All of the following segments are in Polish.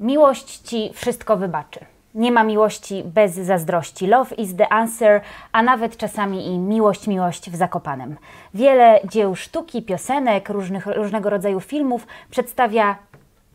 Miłość ci wszystko wybaczy. Nie ma miłości bez zazdrości. Love is the answer, a nawet czasami i miłość, miłość w Zakopanem. Wiele dzieł sztuki, piosenek, różnych, różnego rodzaju filmów przedstawia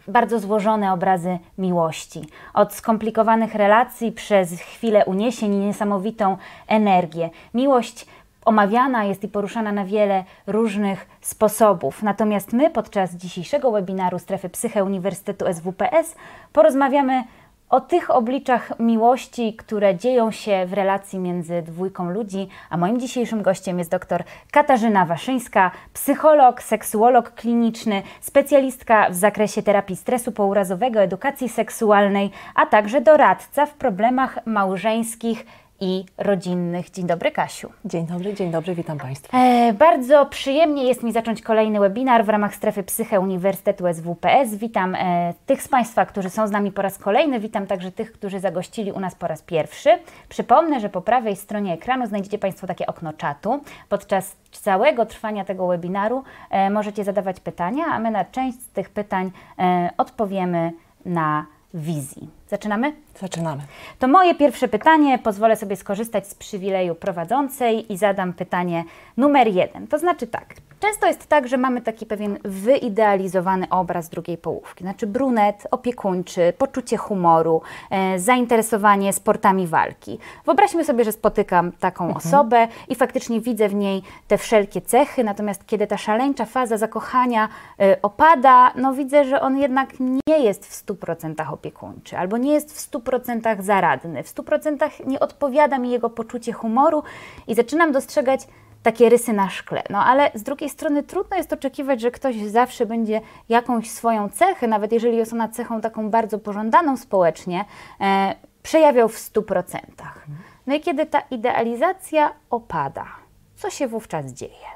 bardzo złożone obrazy miłości. Od skomplikowanych relacji przez chwilę uniesień i niesamowitą energię. Miłość omawiana jest i poruszana na wiele różnych sposobów. Natomiast my podczas dzisiejszego webinaru Strefy Psyche Uniwersytetu SWPS porozmawiamy o tych obliczach miłości, które dzieją się w relacji między dwójką ludzi, a moim dzisiejszym gościem jest dr Katarzyna Waszyńska, psycholog, seksuolog kliniczny, specjalistka w zakresie terapii stresu pourazowego, edukacji seksualnej, a także doradca w problemach małżeńskich i rodzinnych. Dzień dobry, Kasiu. Dzień dobry, dzień dobry, witam Państwa. E, bardzo przyjemnie jest mi zacząć kolejny webinar w ramach strefy Psyche Uniwersytetu SWPS. Witam e, tych z Państwa, którzy są z nami po raz kolejny, witam także tych, którzy zagościli u nas po raz pierwszy. Przypomnę, że po prawej stronie ekranu znajdziecie Państwo takie okno czatu. Podczas całego trwania tego webinaru e, możecie zadawać pytania, a my na część z tych pytań e, odpowiemy na wizji. Zaczynamy? Zaczynamy. To moje pierwsze pytanie. Pozwolę sobie skorzystać z przywileju prowadzącej i zadam pytanie numer jeden. To znaczy tak. Często jest tak, że mamy taki pewien wyidealizowany obraz drugiej połówki. Znaczy brunet, opiekuńczy, poczucie humoru, e, zainteresowanie sportami walki. Wyobraźmy sobie, że spotykam taką mhm. osobę i faktycznie widzę w niej te wszelkie cechy, natomiast kiedy ta szaleńcza faza zakochania e, opada, no widzę, że on jednak nie jest w 100% opiekuńczy albo nie jest w 100% zaradny, w 100% nie odpowiada mi jego poczucie humoru i zaczynam dostrzegać takie rysy na szkle. No ale z drugiej strony trudno jest oczekiwać, że ktoś zawsze będzie jakąś swoją cechę, nawet jeżeli jest ona cechą taką bardzo pożądaną społecznie, e, przejawiał w 100%. No i kiedy ta idealizacja opada, co się wówczas dzieje?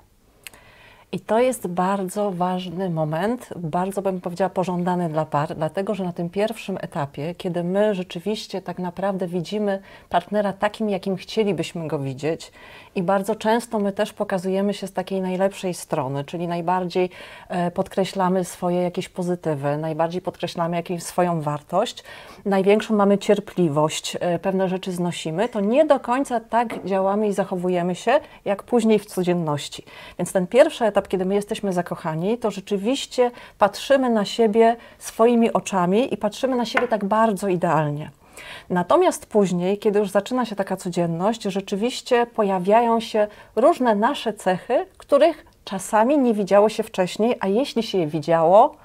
I to jest bardzo ważny moment, bardzo bym powiedziała pożądany dla par, dlatego że na tym pierwszym etapie, kiedy my rzeczywiście tak naprawdę widzimy partnera takim, jakim chcielibyśmy go widzieć, i bardzo często my też pokazujemy się z takiej najlepszej strony, czyli najbardziej e, podkreślamy swoje jakieś pozytywy, najbardziej podkreślamy jakąś swoją wartość, największą mamy cierpliwość, e, pewne rzeczy znosimy, to nie do końca tak działamy i zachowujemy się, jak później w codzienności. Więc ten pierwszy etap, kiedy my jesteśmy zakochani, to rzeczywiście patrzymy na siebie swoimi oczami i patrzymy na siebie tak bardzo idealnie. Natomiast później, kiedy już zaczyna się taka codzienność, rzeczywiście pojawiają się różne nasze cechy, których czasami nie widziało się wcześniej, a jeśli się je widziało,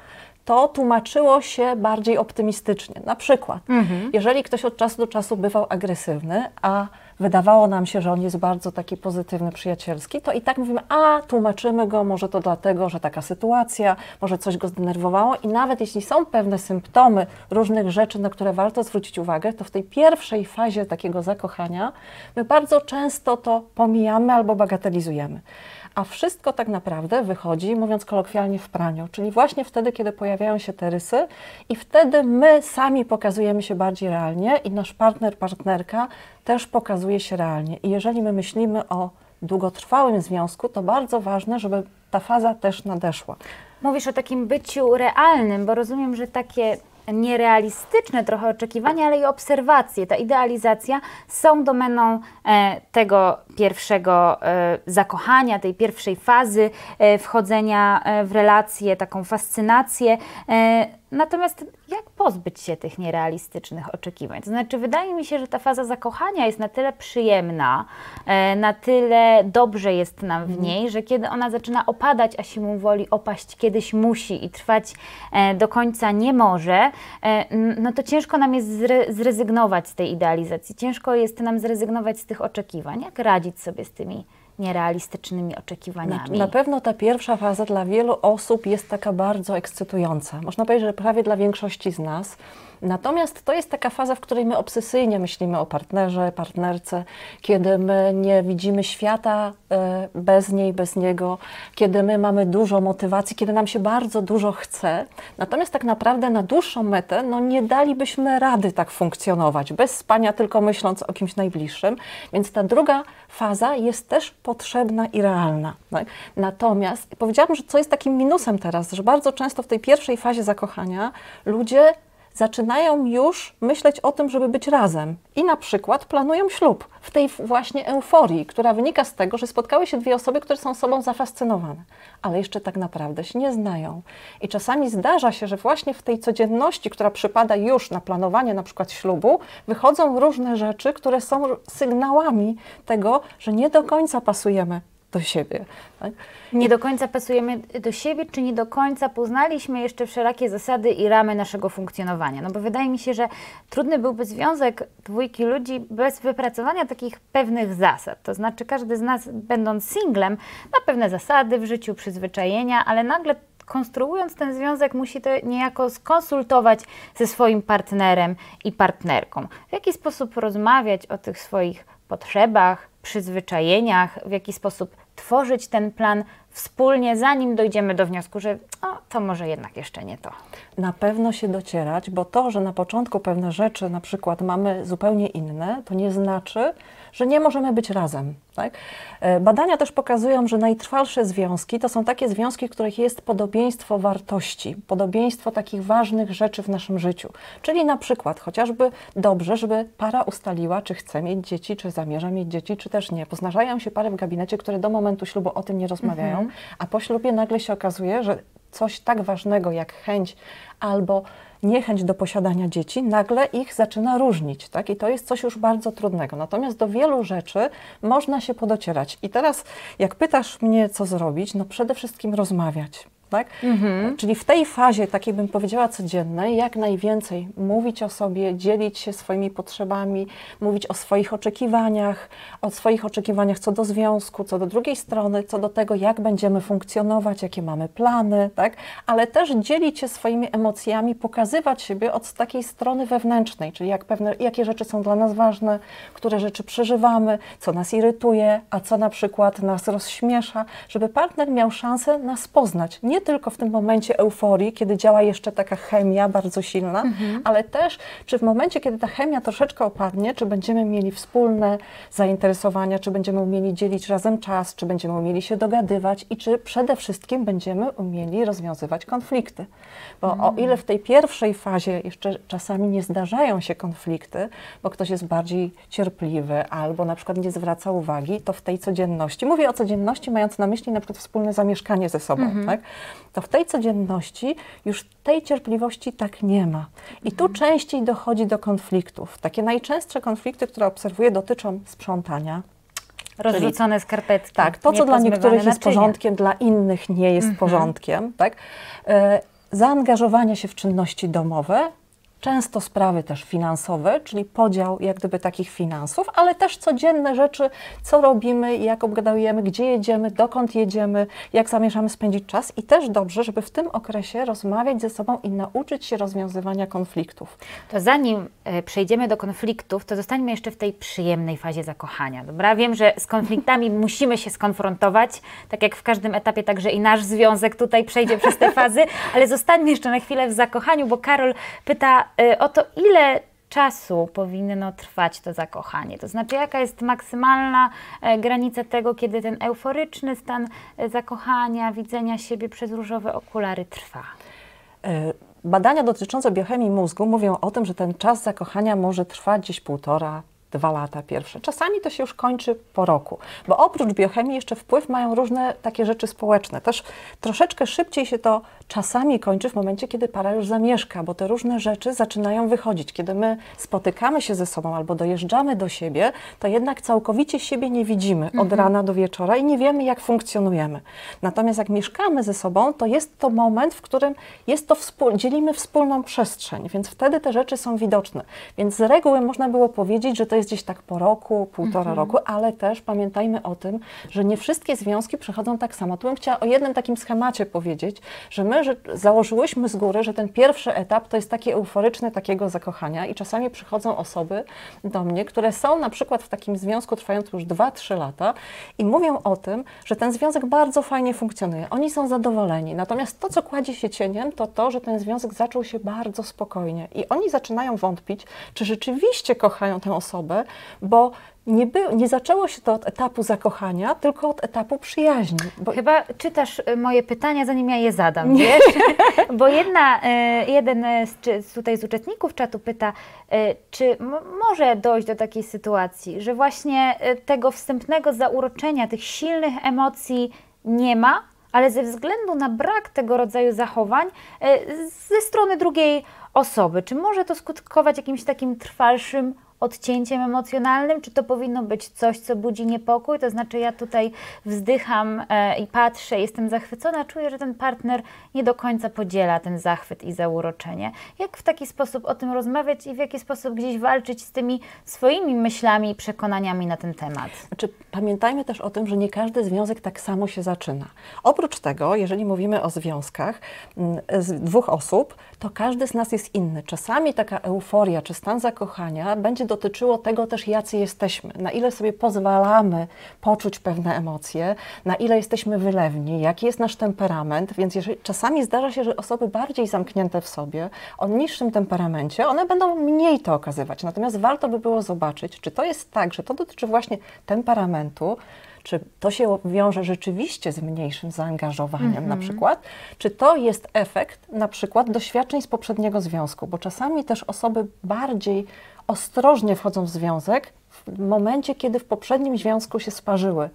to tłumaczyło się bardziej optymistycznie. Na przykład, mhm. jeżeli ktoś od czasu do czasu bywał agresywny, a wydawało nam się, że on jest bardzo taki pozytywny, przyjacielski, to i tak mówimy, a tłumaczymy go, może to dlatego, że taka sytuacja, może coś go zdenerwowało i nawet jeśli są pewne symptomy różnych rzeczy, na które warto zwrócić uwagę, to w tej pierwszej fazie takiego zakochania my bardzo często to pomijamy albo bagatelizujemy a wszystko tak naprawdę wychodzi, mówiąc kolokwialnie, w praniu, czyli właśnie wtedy, kiedy pojawiają się te rysy i wtedy my sami pokazujemy się bardziej realnie i nasz partner, partnerka też pokazuje się realnie. I jeżeli my myślimy o długotrwałym związku, to bardzo ważne, żeby ta faza też nadeszła. Mówisz o takim byciu realnym, bo rozumiem, że takie nierealistyczne trochę oczekiwania, ale i obserwacje, ta idealizacja są domeną e, tego pierwszego e, zakochania, tej pierwszej fazy e, wchodzenia e, w relacje, taką fascynację. Natomiast jak pozbyć się tych nierealistycznych oczekiwań? To znaczy, wydaje mi się, że ta faza zakochania jest na tyle przyjemna, na tyle dobrze jest nam w mhm. niej, że kiedy ona zaczyna opadać, a siłą woli opaść kiedyś musi i trwać do końca nie może, no to ciężko nam jest zre zrezygnować z tej idealizacji, ciężko jest nam zrezygnować z tych oczekiwań. Jak radzić sobie z tymi nierealistycznymi oczekiwaniami. Na, pewno ta pierwsza faza dla wielu osób jest taka bardzo ekscytująca. Można powiedzieć, że prawie dla większości z nas. Natomiast to jest taka faza, w której my obsesyjnie myślimy o partnerze, partnerce, kiedy my nie widzimy świata e, bez niej, bez niego, kiedy my mamy dużo motywacji, kiedy nam się bardzo dużo chce. Natomiast tak naprawdę na dłuższą metę no nie dalibyśmy rady tak funkcjonować, bez spania, tylko myśląc o kimś najbliższym. Więc ta druga faza jest też potrzebna i realna. Tak? Natomiast powiedziałabym, że co jest takim minusem teraz, że bardzo często w tej pierwszej fazie zakochania ludzie zaczynają już myśleć o tym, żeby być razem i na przykład planują ślub w tej właśnie euforii, która wynika z tego, że spotkały się dwie osoby, które są sobą zafascynowane, ale jeszcze tak naprawdę się nie znają. I czasami zdarza się, że właśnie w tej codzienności, która przypada już na planowanie na przykład ślubu, wychodzą różne rzeczy, które są sygnałami tego, że nie do końca pasujemy do siebie. Tak? Nie do końca pasujemy do siebie, czy nie do końca poznaliśmy jeszcze wszelakie zasady i ramy naszego funkcjonowania. No bo wydaje mi się, że trudny byłby związek dwójki ludzi bez wypracowania takich pewnych zasad. To znaczy każdy z nas, będąc singlem, ma pewne zasady w życiu, przyzwyczajenia, ale nagle konstruując ten związek, musi to niejako skonsultować ze swoim partnerem i partnerką. W jaki sposób rozmawiać o tych swoich potrzebach, przyzwyczajeniach, w jaki sposób tworzyć ten plan wspólnie, zanim dojdziemy do wniosku, że o, to może jednak jeszcze nie to. Na pewno się docierać, bo to, że na początku pewne rzeczy na przykład mamy zupełnie inne, to nie znaczy, że nie możemy być razem. Tak? E, badania też pokazują, że najtrwalsze związki to są takie związki, w których jest podobieństwo wartości, podobieństwo takich ważnych rzeczy w naszym życiu. Czyli na przykład chociażby dobrze, żeby para ustaliła, czy chce mieć dzieci, czy zamierza mieć dzieci, czy też nie. Poznarzają się pary w gabinecie, które do momentu ślubu o tym nie rozmawiają, mhm. a po ślubie nagle się okazuje, że coś tak ważnego jak chęć albo niechęć do posiadania dzieci, nagle ich zaczyna różnić, tak? I to jest coś już bardzo trudnego. Natomiast do wielu rzeczy można się podocierać. I teraz, jak pytasz mnie, co zrobić, no przede wszystkim rozmawiać tak? Mhm. Czyli w tej fazie, takiej bym powiedziała codziennej, jak najwięcej mówić o sobie, dzielić się swoimi potrzebami, mówić o swoich oczekiwaniach, o swoich oczekiwaniach co do związku, co do drugiej strony, co do tego, jak będziemy funkcjonować, jakie mamy plany, tak? Ale też dzielić się swoimi emocjami, pokazywać siebie od takiej strony wewnętrznej, czyli jak pewne, jakie rzeczy są dla nas ważne, które rzeczy przeżywamy, co nas irytuje, a co na przykład nas rozśmiesza, żeby partner miał szansę nas poznać. Nie tylko w tym momencie euforii, kiedy działa jeszcze taka chemia bardzo silna, mhm. ale też czy w momencie, kiedy ta chemia troszeczkę opadnie, czy będziemy mieli wspólne zainteresowania, czy będziemy umieli dzielić razem czas, czy będziemy umieli się dogadywać i czy przede wszystkim będziemy umieli rozwiązywać konflikty. Bo mhm. o ile w tej pierwszej fazie jeszcze czasami nie zdarzają się konflikty, bo ktoś jest bardziej cierpliwy albo na przykład nie zwraca uwagi, to w tej codzienności, mówię o codzienności, mając na myśli na przykład wspólne zamieszkanie ze sobą, mhm. tak? To w tej codzienności już tej cierpliwości tak nie ma. I tu mhm. częściej dochodzi do konfliktów. Takie najczęstsze konflikty, które obserwuję, dotyczą sprzątania, Rozrzucone skarpetki. Tak, to co dla niektórych jest porządkiem, dla innych nie jest mhm. porządkiem. Tak? E, zaangażowanie się w czynności domowe, często sprawy też finansowe, czyli podział jak gdyby takich finansów, ale też codzienne rzeczy, co robimy, jak obgadujemy, gdzie jedziemy, dokąd jedziemy, jak zamierzamy spędzić czas i też dobrze, żeby w tym okresie rozmawiać ze sobą i nauczyć się rozwiązywania konfliktów. To zanim e, przejdziemy do konfliktów, to zostańmy jeszcze w tej przyjemnej fazie zakochania, dobra? Wiem, że z konfliktami musimy się skonfrontować, tak jak w każdym etapie, także i nasz związek tutaj przejdzie przez te fazy, ale zostańmy jeszcze na chwilę w zakochaniu, bo Karol pyta, o to, ile czasu powinno trwać to zakochanie? To znaczy, jaka jest maksymalna e, granica tego, kiedy ten euforyczny stan e, zakochania, widzenia siebie przez różowe okulary trwa? E, badania dotyczące biochemii mózgu mówią o tym, że ten czas zakochania może trwać gdzieś półtora, dwa lata pierwsze. Czasami to się już kończy po roku, bo oprócz biochemii jeszcze wpływ mają różne takie rzeczy społeczne. Też troszeczkę szybciej się to czasami kończy w momencie, kiedy para już zamieszka, bo te różne rzeczy zaczynają wychodzić. Kiedy my spotykamy się ze sobą albo dojeżdżamy do siebie, to jednak całkowicie siebie nie widzimy od mhm. rana do wieczora i nie wiemy, jak funkcjonujemy. Natomiast jak mieszkamy ze sobą, to jest to moment, w którym jest to wspól dzielimy wspólną przestrzeń, więc wtedy te rzeczy są widoczne. Więc z reguły można było powiedzieć, że to jest jest gdzieś tak po roku, półtora mhm. roku, ale też pamiętajmy o tym, że nie wszystkie związki przechodzą tak samo. Tu bym chciała o jednym takim schemacie powiedzieć, że my że założyłyśmy z góry, że ten pierwszy etap to jest taki euforyczny takiego zakochania i czasami przychodzą osoby do mnie, które są na przykład w takim związku trwającym już 2-3 lata i mówią o tym, że ten związek bardzo fajnie funkcjonuje. Oni są zadowoleni. Natomiast to, co kładzie się cieniem, to to, że ten związek zaczął się bardzo spokojnie i oni zaczynają wątpić, czy rzeczywiście kochają tę osobę, bo nie, by, nie zaczęło się to od etapu zakochania, tylko od etapu przyjaźni. Bo... Chyba czytasz y, moje pytania, zanim ja je zadam, nie. wiesz? Bo jedna, y, jeden z, tutaj z uczestników czatu pyta, y, czy może dojść do takiej sytuacji, że właśnie tego wstępnego zauroczenia, tych silnych emocji nie ma, ale ze względu na brak tego rodzaju zachowań ze strony drugiej osoby, czy może to skutkować jakimś takim trwalszym odcięciem emocjonalnym, czy to powinno być coś, co budzi niepokój? To znaczy, ja tutaj wzdycham e, i patrzę, jestem zachwycona, czuję, że ten partner nie do końca podziela ten zachwyt i zauroczenie. Jak w taki sposób o tym rozmawiać i w jaki sposób gdzieś walczyć z tymi swoimi myślami i przekonaniami na ten temat? Znaczy, pamiętajmy też o tym, że nie każdy związek tak samo się zaczyna. Oprócz tego, jeżeli mówimy o związkach mm, z dwóch osób, to każdy z nas jest inny. Czasami taka euforia czy stan zakochania będzie dotyczyło tego też, jacy jesteśmy, na ile sobie pozwalamy poczuć pewne emocje, na ile jesteśmy wylewni, jaki jest nasz temperament. Więc jeżeli, czasami zdarza się, że osoby bardziej zamknięte w sobie, o niższym temperamencie, one będą mniej to okazywać. Natomiast warto by było zobaczyć, czy to jest tak, że to dotyczy właśnie temperamentu, czy to się wiąże rzeczywiście z mniejszym zaangażowaniem mm -hmm. na mhm. przykład, czy to jest efekt na przykład doświadczeń z poprzedniego związku, bo czasami też osoby bardziej ostrożnie wchodzą w związek w momencie, kiedy w poprzednim związku się sparzyły.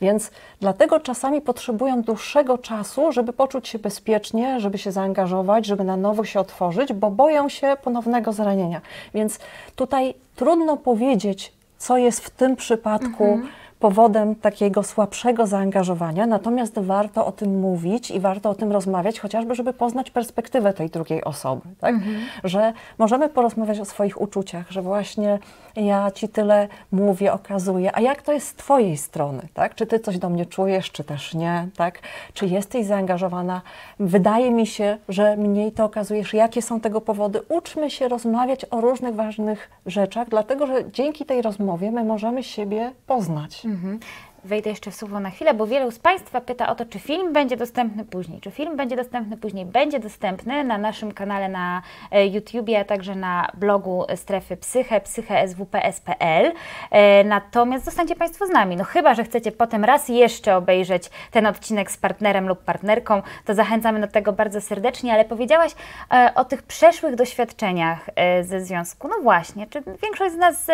Więc dlatego czasami potrzebują dłuższego czasu, żeby poczuć się bezpiecznie, żeby się zaangażować, żeby na nowo się otworzyć, bo boją się ponownego zranienia. Więc tutaj trudno powiedzieć, co jest w tym przypadku. Mhm powodem takiego słabszego zaangażowania, natomiast warto o tym mówić i warto o tym rozmawiać, chociażby, żeby poznać perspektywę tej drugiej osoby. Tak? Mhm. Że możemy porozmawiać o swoich uczuciach, że właśnie ja ci tyle mówię, okazuję, a jak to jest z twojej strony? Tak? Czy ty coś do mnie czujesz, czy też nie? Tak? Czy jesteś zaangażowana? Wydaje mi się, że mniej to okazujesz. Jakie są tego powody? Uczmy się rozmawiać o różnych ważnych rzeczach, dlatego że dzięki tej rozmowie my możemy siebie poznać. Mhm. Wejdę jeszcze w słowo na chwilę, bo wielu z Państwa pyta o to, czy film będzie dostępny później. Czy film będzie dostępny później? Będzie dostępny na naszym kanale na e, YouTubie, a także na blogu Strefy Psyche, psycheswps.pl. E, natomiast zostańcie Państwo z nami. No chyba, że chcecie potem raz jeszcze obejrzeć ten odcinek z partnerem lub partnerką, to zachęcamy do tego bardzo serdecznie, ale powiedziałaś e, o tych przeszłych doświadczeniach ze związku. No właśnie, czy większość z nas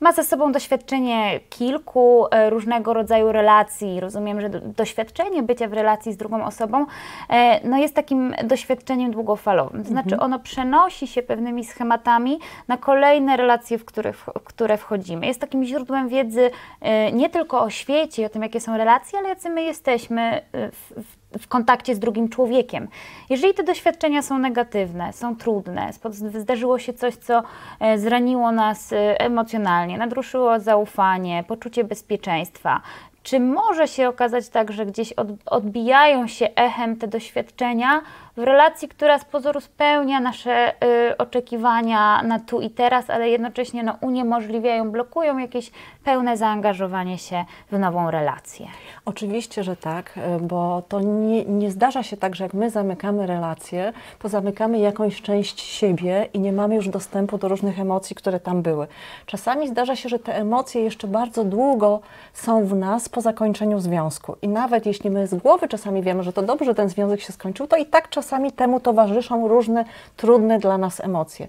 ma ze sobą doświadczenie kilku różnego rodzaju rodzaju relacji. Rozumiem, że doświadczenie bycia w relacji z drugą osobą e, no jest takim doświadczeniem długofalowym. To znaczy mhm. ono przenosi się pewnymi schematami na kolejne relacje, w które, w które wchodzimy. Jest takim źródłem wiedzy e, nie tylko o świecie o tym, jakie są relacje, ale jacy my jesteśmy e, w, w w kontakcie z drugim człowiekiem. Jeżeli te doświadczenia są negatywne, są trudne, zdarzyło się coś, co e, zraniło nas e, emocjonalnie, nadruszyło zaufanie, poczucie bezpieczeństwa, czy może się okazać tak, że gdzieś odbijają się echem te doświadczenia w relacji, która z pozoru spełnia nasze y, oczekiwania na tu i teraz, ale jednocześnie no, uniemożliwiają, blokują jakieś pełne zaangażowanie się w nową relację? Oczywiście, że tak, y, bo to nie, nie zdarza się tak, że jak my zamykamy relację, to zamykamy jakąś część siebie i nie mamy już dostępu do różnych emocji, które tam były. Czasami zdarza się, że te emocje jeszcze bardzo długo są w nas po zakończeniu związku. I nawet jeśli my z głowy czasami wiemy, że to dobrze, że ten związek się skończył, to i tak czasami temu towarzyszą różne trudne dla nas emocje.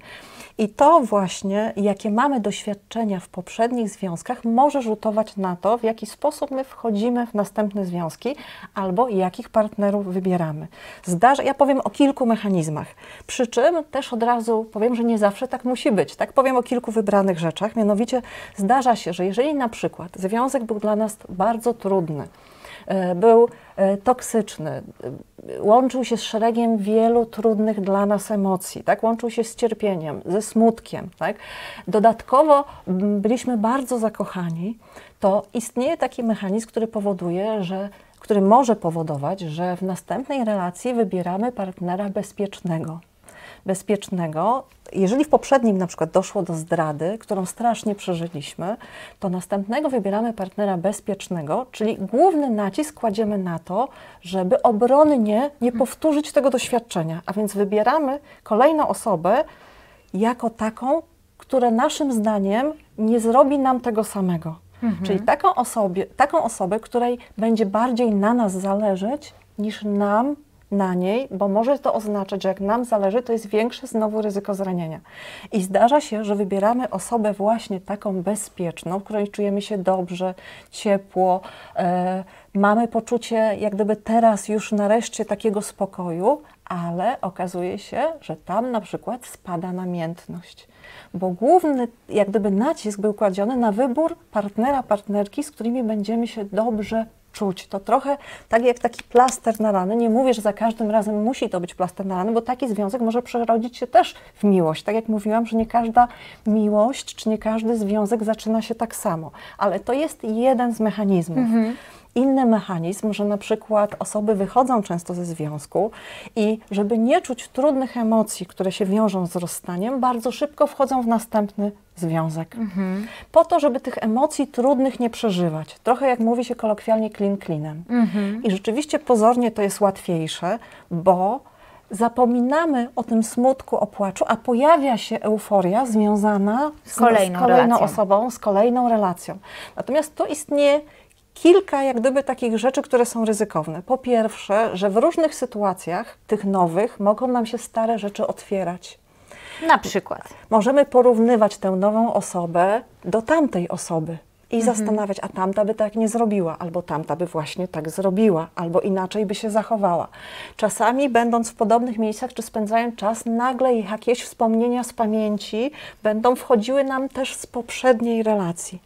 I to właśnie, jakie mamy doświadczenia w poprzednich związkach, może rzutować na to, w jaki sposób my wchodzimy w następne związki albo jakich partnerów wybieramy. Zdarza, ja powiem o kilku mechanizmach, przy czym też od razu powiem, że nie zawsze tak musi być. Tak powiem o kilku wybranych rzeczach, mianowicie zdarza się, że jeżeli na przykład związek był dla nas bardzo trudny, był e, toksyczny, e, łączył się z szeregiem wielu trudnych dla nas emocji, tak? łączył się z cierpieniem, ze smutkiem. Tak? Dodatkowo byliśmy bardzo zakochani, to istnieje taki mechanizm, który powoduje, że który może powodować, że w następnej relacji wybieramy partnera bezpiecznego bezpiecznego. Jeżeli w poprzednim na przykład doszło do zdrady, którą strasznie przeżyliśmy, to następnego wybieramy partnera bezpiecznego, czyli główny nacisk kładziemy na to, żeby obronnie nie powtórzyć tego doświadczenia, a więc wybieramy kolejną osobę jako taką, która naszym zdaniem nie zrobi nam tego samego. Mhm. Czyli taką, osobie, taką osobę, której będzie bardziej na nas zależeć niż nam na niej, bo może to oznaczać, że jak nam zależy, to jest większe znowu ryzyko zranienia. I zdarza się, że wybieramy osobę właśnie taką bezpieczną, w której czujemy się dobrze, ciepło, e, mamy poczucie jak gdyby teraz już nareszcie takiego spokoju, ale okazuje się, że tam na przykład spada namiętność. Bo główny jak gdyby nacisk był kładziony na wybór partnera, partnerki, z którymi będziemy się dobrze czuć. To trochę tak jak taki plaster na rany. Nie mówię, że za każdym razem musi to być plaster na rany, bo taki związek może przerodzić się też w miłość. Tak jak mówiłam, że nie każda miłość, czy nie każdy związek zaczyna się tak samo. Ale to jest jeden z mechanizmów. Inny mechanizm, że na przykład osoby wychodzą często ze związku i żeby nie czuć trudnych emocji, które się wiążą z rozstaniem, bardzo szybko wchodzą w następny związek. Po to, żeby tych emocji trudnych nie przeżywać. Trochę jak mówi się kolokwialnie klin klinem. I rzeczywiście pozornie to jest łatwiejsze, bo zapominamy o tym smutku, o płaczu, a pojawia się euforia związana z, kolejną z kolejną osobą, z kolejną relacją. Natomiast tu istnieje kilka jak gdyby takich rzeczy, które są ryzykowne. Po pierwsze, że w różnych sytuacjach, tych nowych, mogą nam się stare rzeczy otwierać. Na przykład. Możemy porównywać tę nową osobę do tamtej osoby i zastanawiać, a tamta by tak nie zrobiła, albo tamta by właśnie tak zrobiła, albo inaczej by się zachowała. Czasami, będąc w podobnych miejscach, czy spędzając czas, nagle jakieś wspomnienia z pamięci będą wchodziły nam też z poprzedniej relacji.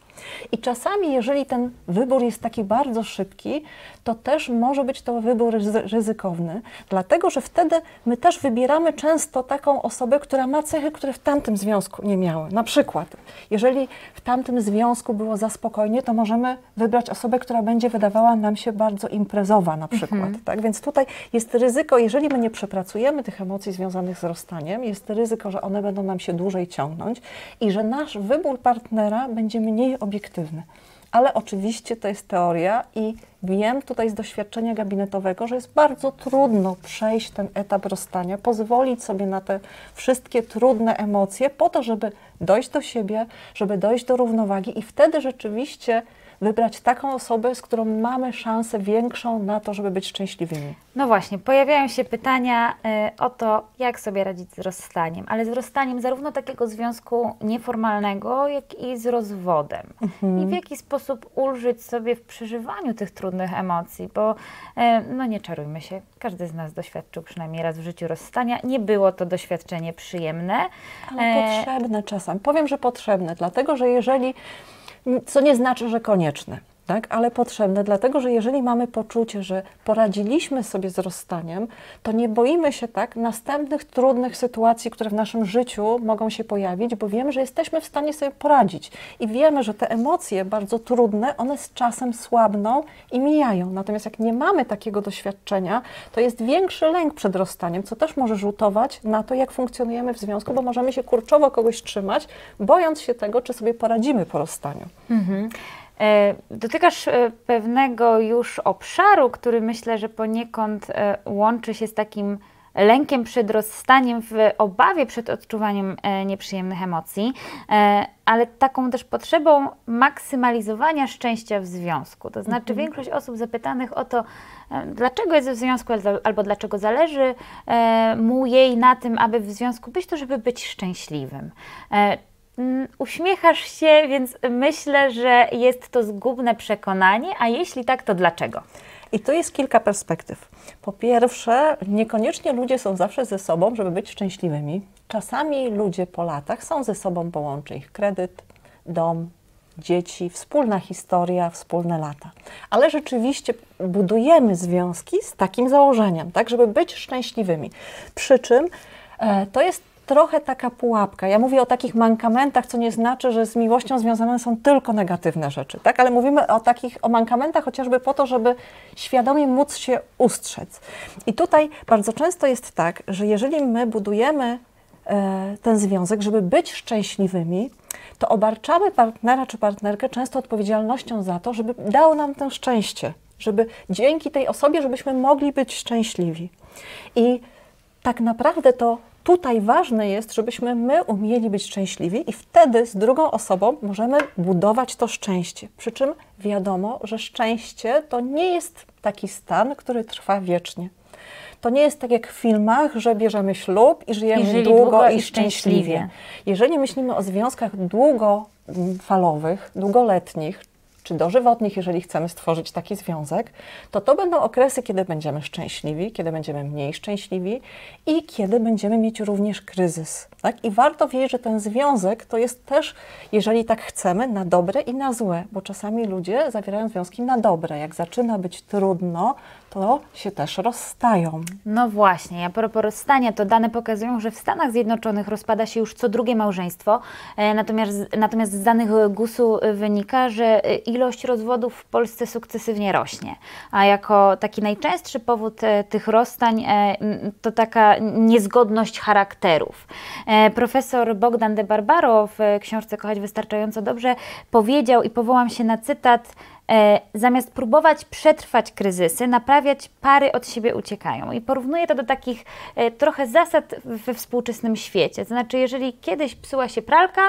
I czasami, jeżeli ten wybór jest taki bardzo szybki, to też może być to wybór ryzy- ryzykowny, dlatego że wtedy my też wybieramy często taką osobę, która ma cechy, które w tamtym związku nie miały. Na przykład, jeżeli w tamtym związku było za spokojnie, to możemy wybrać osobę, która będzie wydawała nam się bardzo imprezowa, na przykład. Tak? Więc tutaj jest ryzyko, jeżeli my nie przepracujemy tych emocji związanych z rozstaniem, jest ryzyko, że one będą nam się dłużej ciągnąć i że nasz wybór partnera będzie mniej obiektywny. Ale oczywiście to jest teoria i wiem tutaj z doświadczenia gabinetowego, że jest bardzo trudno przejść ten etap rozstania, pozwolić sobie na te wszystkie trudne emocje po to, żeby dojść do siebie, żeby dojść do równowagi i wtedy rzeczywiście wybrać taką osobę, z którą mamy szansę większą na to, żeby być szczęśliwymi. No właśnie, pojawiają się pytania y, o to, jak sobie radzić z rozstaniem, ale z rozstaniem zarówno takiego związku nieformalnego, jak i z rozwodem. I w jaki sposób ulżyć sobie w przeżywaniu tych trudnych emocji, bo y, no nie czarujmy się, każdy z nas doświadczył przynajmniej raz w życiu rozstania. Nie było to doświadczenie przyjemne. Ale E, potrzebne czasem. Powiem, że potrzebne, dlatego że jeżeli, co nie znaczy, że konieczne, tak? ale potrzebne, dlatego że jeżeli mamy poczucie, że poradziliśmy sobie z rozstaniem, to nie boimy się tak następnych trudnych sytuacji, które w naszym życiu mogą się pojawić, bo wiemy, że jesteśmy w stanie sobie poradzić i wiemy, że te emocje bardzo trudne, one z czasem słabną i mijają. Natomiast jak nie mamy takiego doświadczenia, to jest większy lęk przed rozstaniem, co też może rzutować na to, jak funkcjonujemy w związku, bo możemy się kurczowo kogoś trzymać, bojąc się tego, czy sobie poradzimy po rozstaniu. E, Dotykasz e, pewnego już obszaru, który myślę, że poniekąd e, łączy się z takim lękiem przed rozstaniem, w obawie przed odczuwaniem e, nieprzyjemnych emocji, e, ale taką też potrzebą maksymalizowania szczęścia w związku. To znaczy, większość osób zapytanych o to, e, dlaczego jest w związku, albo- dlaczego zależy e, mu jej na tym, aby w związku być, to żeby być szczęśliwym. Mm, Uśmiechasz się, więc myślę, że jest to zgubne przekonanie, a jeśli tak, to dlaczego? I tu jest kilka perspektyw. Po pierwsze, niekoniecznie ludzie są zawsze ze sobą, żeby być szczęśliwymi. Czasami ludzie po latach są ze sobą, bo łączy ich kredyt, dom, dzieci, wspólna historia, wspólne lata. Ale rzeczywiście budujemy związki z takim założeniem, tak, żeby być szczęśliwymi. Przy czym e, to jest trochę taka pułapka. Ja mówię o takich mankamentach, co nie znaczy, że z miłością związane są tylko negatywne rzeczy, tak? Ale mówimy o takich, o mankamentach chociażby po to, żeby świadomie móc się ustrzec. I tutaj bardzo często jest tak, że jeżeli my budujemy e, ten związek, żeby być szczęśliwymi, to obarczamy partnera czy partnerkę często odpowiedzialnością za to, żeby dał nam to szczęście, żeby dzięki tej osobie, żebyśmy mogli być szczęśliwi. I tak naprawdę to tutaj ważne jest, żebyśmy my umieli być szczęśliwi i wtedy z drugą osobą możemy budować to szczęście. Przy czym wiadomo, że szczęście to nie jest taki stan, który trwa wiecznie. To nie jest tak jak w filmach, że bierzemy ślub i żyjemy I długo, długo i i szczęśliwie. szczęśliwie. Jeżeli myślimy o związkach długofalowych, długoletnich, czy dożywotnych, jeżeli chcemy stworzyć taki związek, to to będą okresy, kiedy będziemy szczęśliwi, kiedy będziemy mniej szczęśliwi i kiedy będziemy mieć również kryzys. Tak? I warto wiedzieć, że ten związek to jest też, jeżeli tak chcemy, na dobre i na złe, bo czasami ludzie zawierają związki na dobre. Jak zaczyna być trudno, to się też rozstają. No właśnie, a propos rozstania, to dane pokazują, że w Stanach Zjednoczonych rozpada się już co drugie małżeństwo, e, natomiast, natomiast z danych GUS-u wynika, że e, ilość rozwodów w Polsce sukcesywnie rośnie, a jako taki najczęstszy powód e, tych rozstań to taka niezgodność charakterów. Profesor Bogdan de Barbaro w książce Kochać Wystarczająco Dobrze powiedział i powołam się na cytat, zamiast próbować przetrwać kryzysy, naprawiać, pary od siebie uciekają. I porównuję to do takich e, trochę zasad we współczesnym świecie. To znaczy, jeżeli kiedyś psuła się pralka,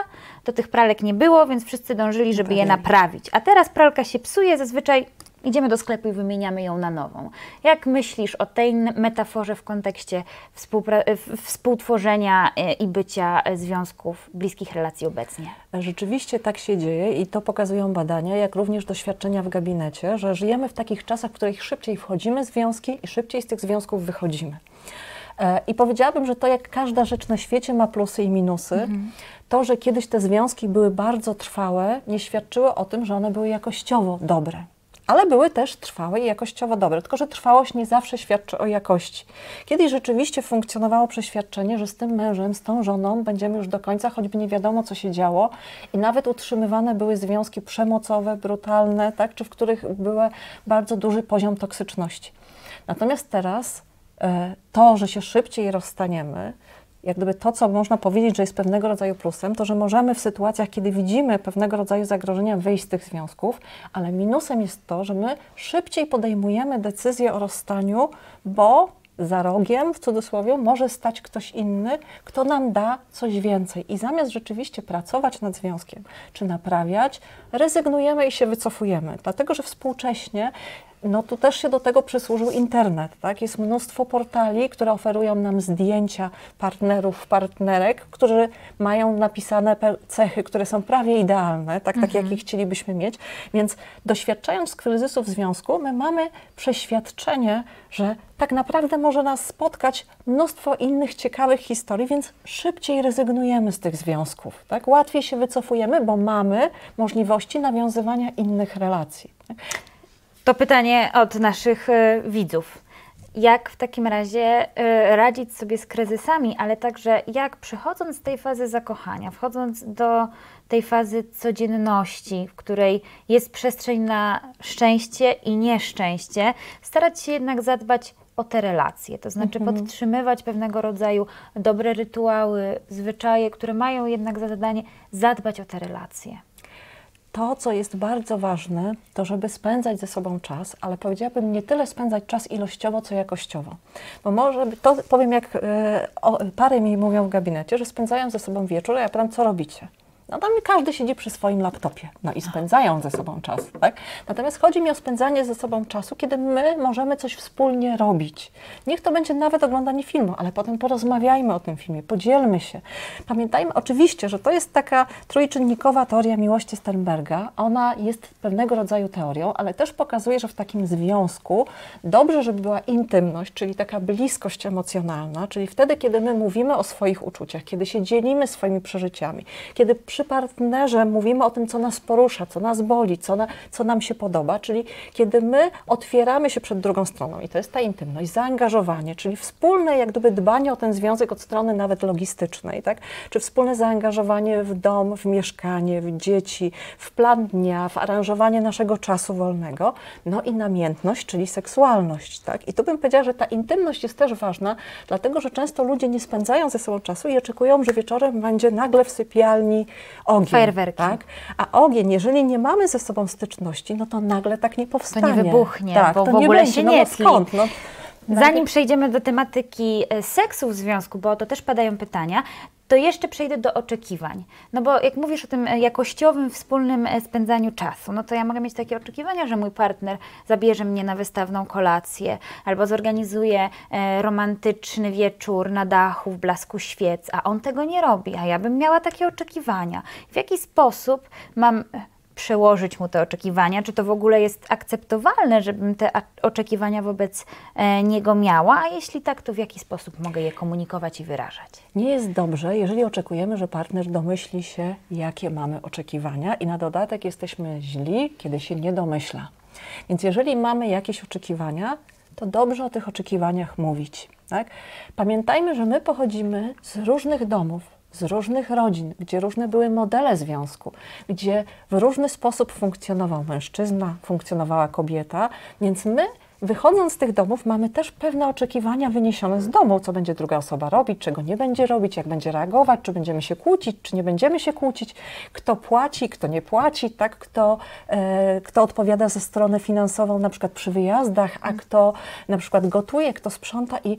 to tych pralek nie było, więc wszyscy dążyli, żeby je Naprawiali. naprawić. A teraz pralka się psuje, zazwyczaj idziemy do sklepu i wymieniamy ją na nową. Jak myślisz o tej metaforze w kontekście w- współtworzenia e, i bycia e, związków, bliskich relacji obecnie? Rzeczywiście tak się dzieje i to pokazują badania, jak również doświadczenia w gabinecie, że żyjemy w takich czasach, w których szybciej wchodzimy w związki i szybciej z tych związków wychodzimy. E, I powiedziałabym, że to jak każda rzecz na świecie ma plusy i minusy. To, że kiedyś te związki były bardzo trwałe, nie świadczyło o tym, że one były jakościowo dobre. Ale były też trwałe i jakościowo dobre, tylko że trwałość nie zawsze świadczy o jakości. Kiedyś rzeczywiście funkcjonowało przeświadczenie, że z tym mężem, z tą żoną będziemy już do końca, choćby nie wiadomo, co się działo, i nawet utrzymywane były związki przemocowe, brutalne, tak, czy w których był bardzo duży poziom toksyczności. Natomiast teraz e, to, że się szybciej rozstaniemy, jak gdyby to, co można powiedzieć, że jest pewnego rodzaju plusem, to że możemy w sytuacjach, kiedy widzimy pewnego rodzaju zagrożenia, wyjść z tych związków, ale minusem jest to, że my szybciej podejmujemy decyzję o rozstaniu, bo za rogiem, w cudzysłowie, może stać ktoś inny, kto nam da coś więcej. I zamiast rzeczywiście pracować nad związkiem, czy naprawiać, rezygnujemy i się wycofujemy. Dlatego, że współcześnie no tu też się do tego przysłużył internet. Tak? Jest mnóstwo portali, które oferują nam zdjęcia partnerów, partnerek, którzy mają napisane cechy, które są prawie idealne, tak, tak jak ich chcielibyśmy mieć. Więc doświadczając kryzysu w związku, my mamy przeświadczenie, że tak naprawdę może nas spotkać mnóstwo innych ciekawych historii, więc szybciej rezygnujemy z tych związków. Tak? Łatwiej się wycofujemy, bo mamy możliwości nawiązywania innych relacji. Tak? To pytanie od naszych e, widzów. Jak w takim razie e, radzić sobie z kryzysami, ale także jak przychodząc z tej fazy zakochania, wchodząc do tej fazy codzienności, w której jest przestrzeń na szczęście i nieszczęście, starać się jednak zadbać o te relacje, to znaczy podtrzymywać pewnego rodzaju dobre rytuały, zwyczaje, które mają jednak za zadanie zadbać o te relacje. To, co jest bardzo ważne, to żeby spędzać ze sobą czas, ale powiedziałabym nie tyle spędzać czas ilościowo, co jakościowo. Bo może, to powiem jak e, o, pary mi mówią w gabinecie, że spędzają ze sobą wieczór, a ja pytam, co robicie? No tam każdy siedzi przy swoim laptopie, no i spędzają ze sobą czas, tak? Natomiast chodzi mi o spędzanie ze sobą czasu, kiedy my możemy coś wspólnie robić. Niech to będzie nawet oglądanie filmu, ale potem porozmawiajmy o tym filmie, podzielmy się. Pamiętajmy oczywiście, że to jest taka trójczynnikowa teoria miłości Sternberga. Ona jest pewnego rodzaju teorią, ale też pokazuje, że w takim związku dobrze, żeby była intymność, czyli taka bliskość emocjonalna, czyli wtedy, kiedy my mówimy o swoich uczuciach, kiedy się dzielimy swoimi przeżyciami, kiedy przy partnerze mówimy o tym, co nas porusza, co nas boli, co, na, co nam się podoba, czyli kiedy my otwieramy się przed drugą stroną i to jest ta intymność, zaangażowanie, czyli wspólne jak gdyby dbanie o ten związek od strony nawet logistycznej, tak? czy wspólne zaangażowanie w dom, w mieszkanie, w dzieci, w plan dnia, w aranżowanie naszego czasu wolnego, no i namiętność, czyli seksualność. Tak? I tu bym powiedziała, że ta intymność jest też ważna, dlatego że często ludzie nie spędzają ze sobą czasu i oczekują, że wieczorem będzie nagle w sypialni ogień. Fajerwerki. Tak? A ogień, jeżeli nie mamy ze sobą styczności, no to nagle tak nie powstanie. wybuchnie, tak, bo to w ogóle będzie, się no nie tli. skąd? No, Zanim przejdziemy do tematyki e, seksu w związku, bo to też padają pytania, to jeszcze przejdę do oczekiwań. No bo jak mówisz o tym e, jakościowym, wspólnym e, spędzaniu czasu, no to ja mogę mieć takie oczekiwania, że mój partner zabierze mnie na wystawną kolację albo zorganizuje romantyczny wieczór na dachu w blasku świec, a on tego nie robi, a ja bym miała takie oczekiwania. W jaki sposób mam przełożyć mu te oczekiwania? Czy to w ogóle jest akceptowalne, żebym te oczekiwania wobec e, niego miała? A jeśli tak, to w jaki sposób mogę je komunikować i wyrażać? Nie jest dobrze, jeżeli oczekujemy, że partner domyśli się, jakie mamy oczekiwania, i na dodatek jesteśmy źli, kiedy się nie domyśla. Więc jeżeli mamy jakieś oczekiwania, to dobrze o tych oczekiwaniach mówić. Tak? Pamiętajmy, że my pochodzimy z różnych domów, z różnych rodzin, gdzie różne były modele związku, gdzie w różny sposób funkcjonował mężczyzna, funkcjonowała kobieta, więc my wychodząc z tych domów, mamy też pewne oczekiwania wyniesione z domu, co będzie druga osoba robić, czego nie będzie robić, jak będzie reagować, czy będziemy się kłócić, czy nie będziemy się kłócić, kto płaci, kto nie płaci, tak, kto, e, kto odpowiada za stronę finansową na przykład przy wyjazdach, a kto na przykład gotuje, kto sprząta i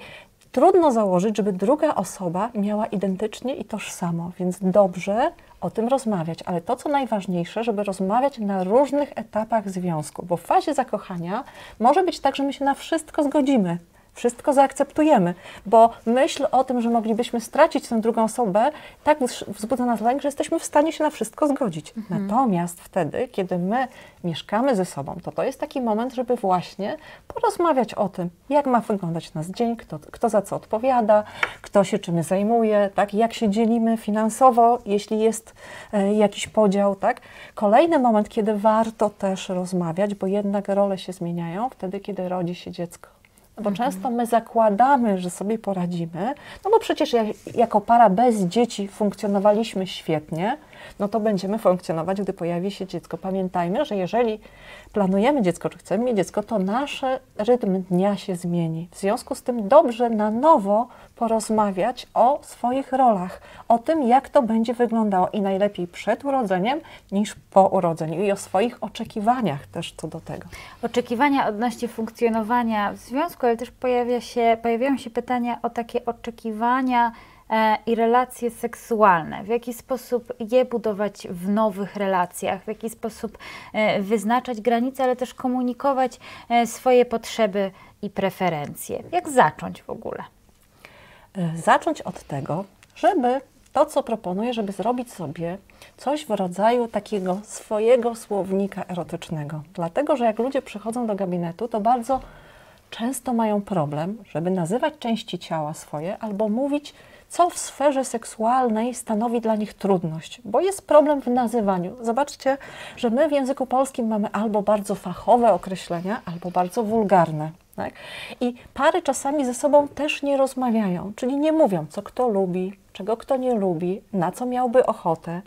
trudno założyć, żeby druga osoba miała identycznie i tożsamo, więc dobrze o tym rozmawiać, ale to, co najważniejsze, żeby rozmawiać na różnych etapach związku, bo w fazie zakochania może być tak, że my się na wszystko zgodzimy, wszystko zaakceptujemy, bo myśl o tym, że moglibyśmy stracić tę drugą osobę, tak wzbudza nas lęk, że jesteśmy w stanie się na wszystko zgodzić. Mhm. Natomiast wtedy, kiedy my mieszkamy ze sobą, to to jest taki moment, żeby właśnie porozmawiać o tym, jak ma wyglądać nasz dzień, kto, kto za co odpowiada, kto się czym zajmuje, tak, jak się dzielimy finansowo, jeśli jest e, jakiś podział, tak. Kolejny moment, kiedy warto też rozmawiać, bo jednak role się zmieniają wtedy, kiedy rodzi się dziecko. Bo często my zakładamy, że sobie poradzimy, no bo przecież jak, jako para bez dzieci funkcjonowaliśmy świetnie, no to będziemy funkcjonować, gdy pojawi się dziecko. Pamiętajmy, że jeżeli planujemy dziecko, czy chcemy mieć dziecko, to nasz rytm dnia się zmieni. W związku z tym dobrze na nowo porozmawiać o swoich rolach, o tym, jak to będzie wyglądało i najlepiej przed urodzeniem niż po urodzeniu i o swoich oczekiwaniach też co do tego. Oczekiwania odnośnie funkcjonowania w związku, ale też pojawia się, pojawiają się pytania o takie oczekiwania, i relacje seksualne, w jaki sposób je budować w nowych relacjach, w jaki sposób e, wyznaczać granice, ale też komunikować e, swoje potrzeby i preferencje. Jak zacząć w ogóle? Zacząć od tego, żeby to, co proponuję, żeby zrobić sobie coś w rodzaju takiego swojego słownika erotycznego. Dlatego, że jak ludzie przychodzą do gabinetu, to bardzo często mają problem, żeby nazywać części ciała swoje albo mówić co w sferze seksualnej stanowi dla nich trudność, bo jest problem w nazywaniu. Zobaczcie, że my w języku polskim mamy albo bardzo fachowe określenia, albo bardzo wulgarne. Tak? I pary czasami ze sobą też nie rozmawiają, czyli nie mówią, co kto lubi, czego kto nie lubi, na co miałby ochotę.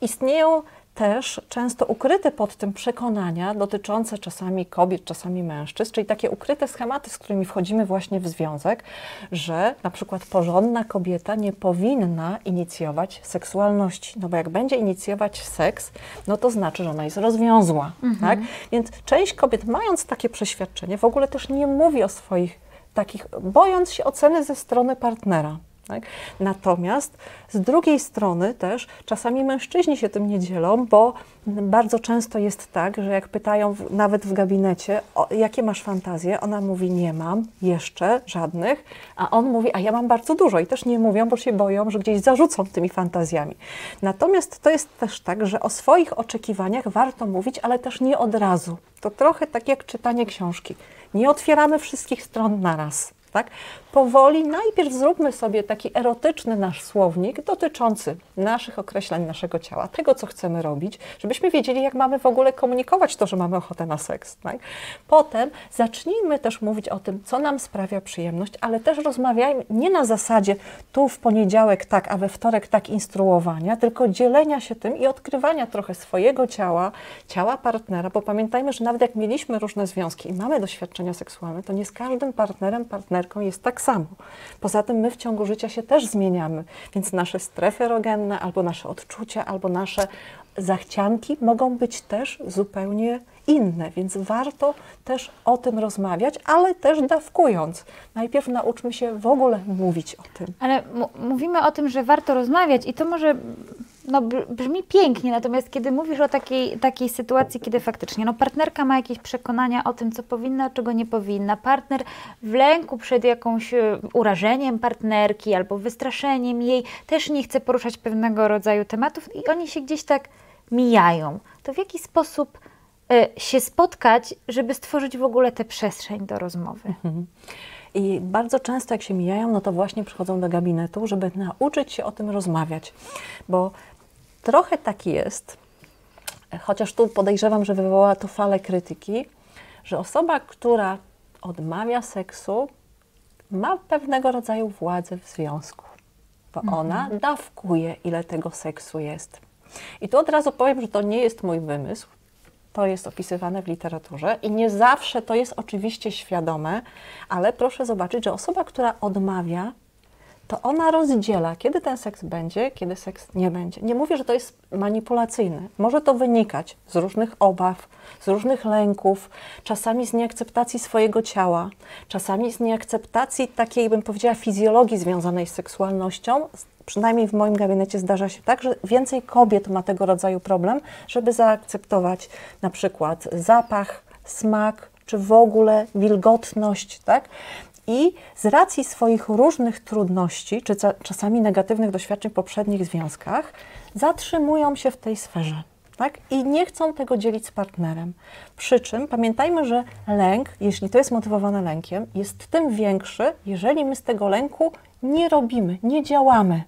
Istnieją też często ukryte pod tym przekonania dotyczące czasami kobiet, czasami mężczyzn, czyli takie ukryte schematy, z którymi wchodzimy właśnie w związek, że na przykład porządna kobieta nie powinna inicjować seksualności, no bo jak będzie inicjować seks, no to znaczy, że ona jest rozwiązła, mhm. tak? Więc część kobiet mając takie przeświadczenie w ogóle też nie mówi o swoich takich, bojąc się oceny ze strony partnera. Tak? Natomiast z drugiej strony też czasami mężczyźni się tym nie dzielą, bo bardzo często jest tak, że jak pytają w, nawet w gabinecie, o, jakie masz fantazje, ona mówi nie mam jeszcze żadnych, a on mówi, a ja mam bardzo dużo i też nie mówią, bo się boją, że gdzieś zarzucą tymi fantazjami. Natomiast to jest też tak, że o swoich oczekiwaniach warto mówić, ale też nie od razu. To trochę tak jak czytanie książki. Nie otwieramy wszystkich stron naraz. Tak? Powoli najpierw zróbmy sobie taki erotyczny nasz słownik dotyczący naszych określeń naszego ciała, tego, co chcemy robić, żebyśmy wiedzieli, jak mamy w ogóle komunikować to, że mamy ochotę na seks. Tak? Potem zacznijmy też mówić o tym, co nam sprawia przyjemność, ale też rozmawiajmy nie na zasadzie tu w poniedziałek tak, a we wtorek tak instruowania, tylko dzielenia się tym i odkrywania trochę swojego ciała, ciała partnera, bo pamiętajmy, że nawet jak mieliśmy różne związki i mamy doświadczenia seksualne, to nie z każdym partnerem, partnerką jest tak samo. Poza tym my w ciągu życia się też zmieniamy, więc nasze strefy erogenne, albo nasze odczucia, albo nasze zachcianki mogą być też zupełnie inne, więc warto też o tym rozmawiać, ale też dawkując. Najpierw nauczmy się w ogóle mówić o tym. Ale mówimy o tym, że warto rozmawiać i to może no, brzmi pięknie, natomiast kiedy mówisz o takiej, takiej sytuacji, kiedy faktycznie no, partnerka ma jakieś przekonania o tym, co powinna, czego nie powinna, partner w lęku przed jakąś e, urażeniem partnerki albo wystraszeniem jej, też nie chce poruszać pewnego rodzaju tematów i oni się gdzieś tak mijają, to w jaki sposób y, się spotkać, żeby stworzyć w ogóle tę przestrzeń do rozmowy? Mhm. I bardzo często, jak się mijają, no to właśnie przychodzą do gabinetu, żeby nauczyć się o tym rozmawiać, bo trochę tak jest, chociaż tu podejrzewam, że wywoła to falę krytyki, że osoba, która odmawia seksu, ma pewnego rodzaju władzę w związku, bo mhm. ona dawkuje, ile tego seksu jest. I tu od razu powiem, że to nie jest mój wymysł. To jest opisywane w literaturze i nie zawsze to jest oczywiście świadome, ale proszę zobaczyć, że osoba, która odmawia, to ona rozdziela, kiedy ten seks będzie, kiedy seks nie będzie. Nie mówię, że to jest manipulacyjne. Może to wynikać z różnych obaw, z różnych lęków, czasami z nieakceptacji swojego ciała, czasami z nieakceptacji takiej, bym powiedziała, fizjologii związanej z seksualnością, przynajmniej w moim gabinecie zdarza się tak, że więcej kobiet ma tego rodzaju problem, żeby zaakceptować na przykład zapach, smak, czy w ogóle wilgotność, tak? I z racji swoich różnych trudności, czy czasami negatywnych doświadczeń w poprzednich związkach, zatrzymują się w tej sferze. Tak? I nie chcą tego dzielić z partnerem. Przy czym pamiętajmy, że lęk, jeśli to jest motywowane lękiem, jest tym większy, jeżeli my z tego lęku nie robimy, nie działamy.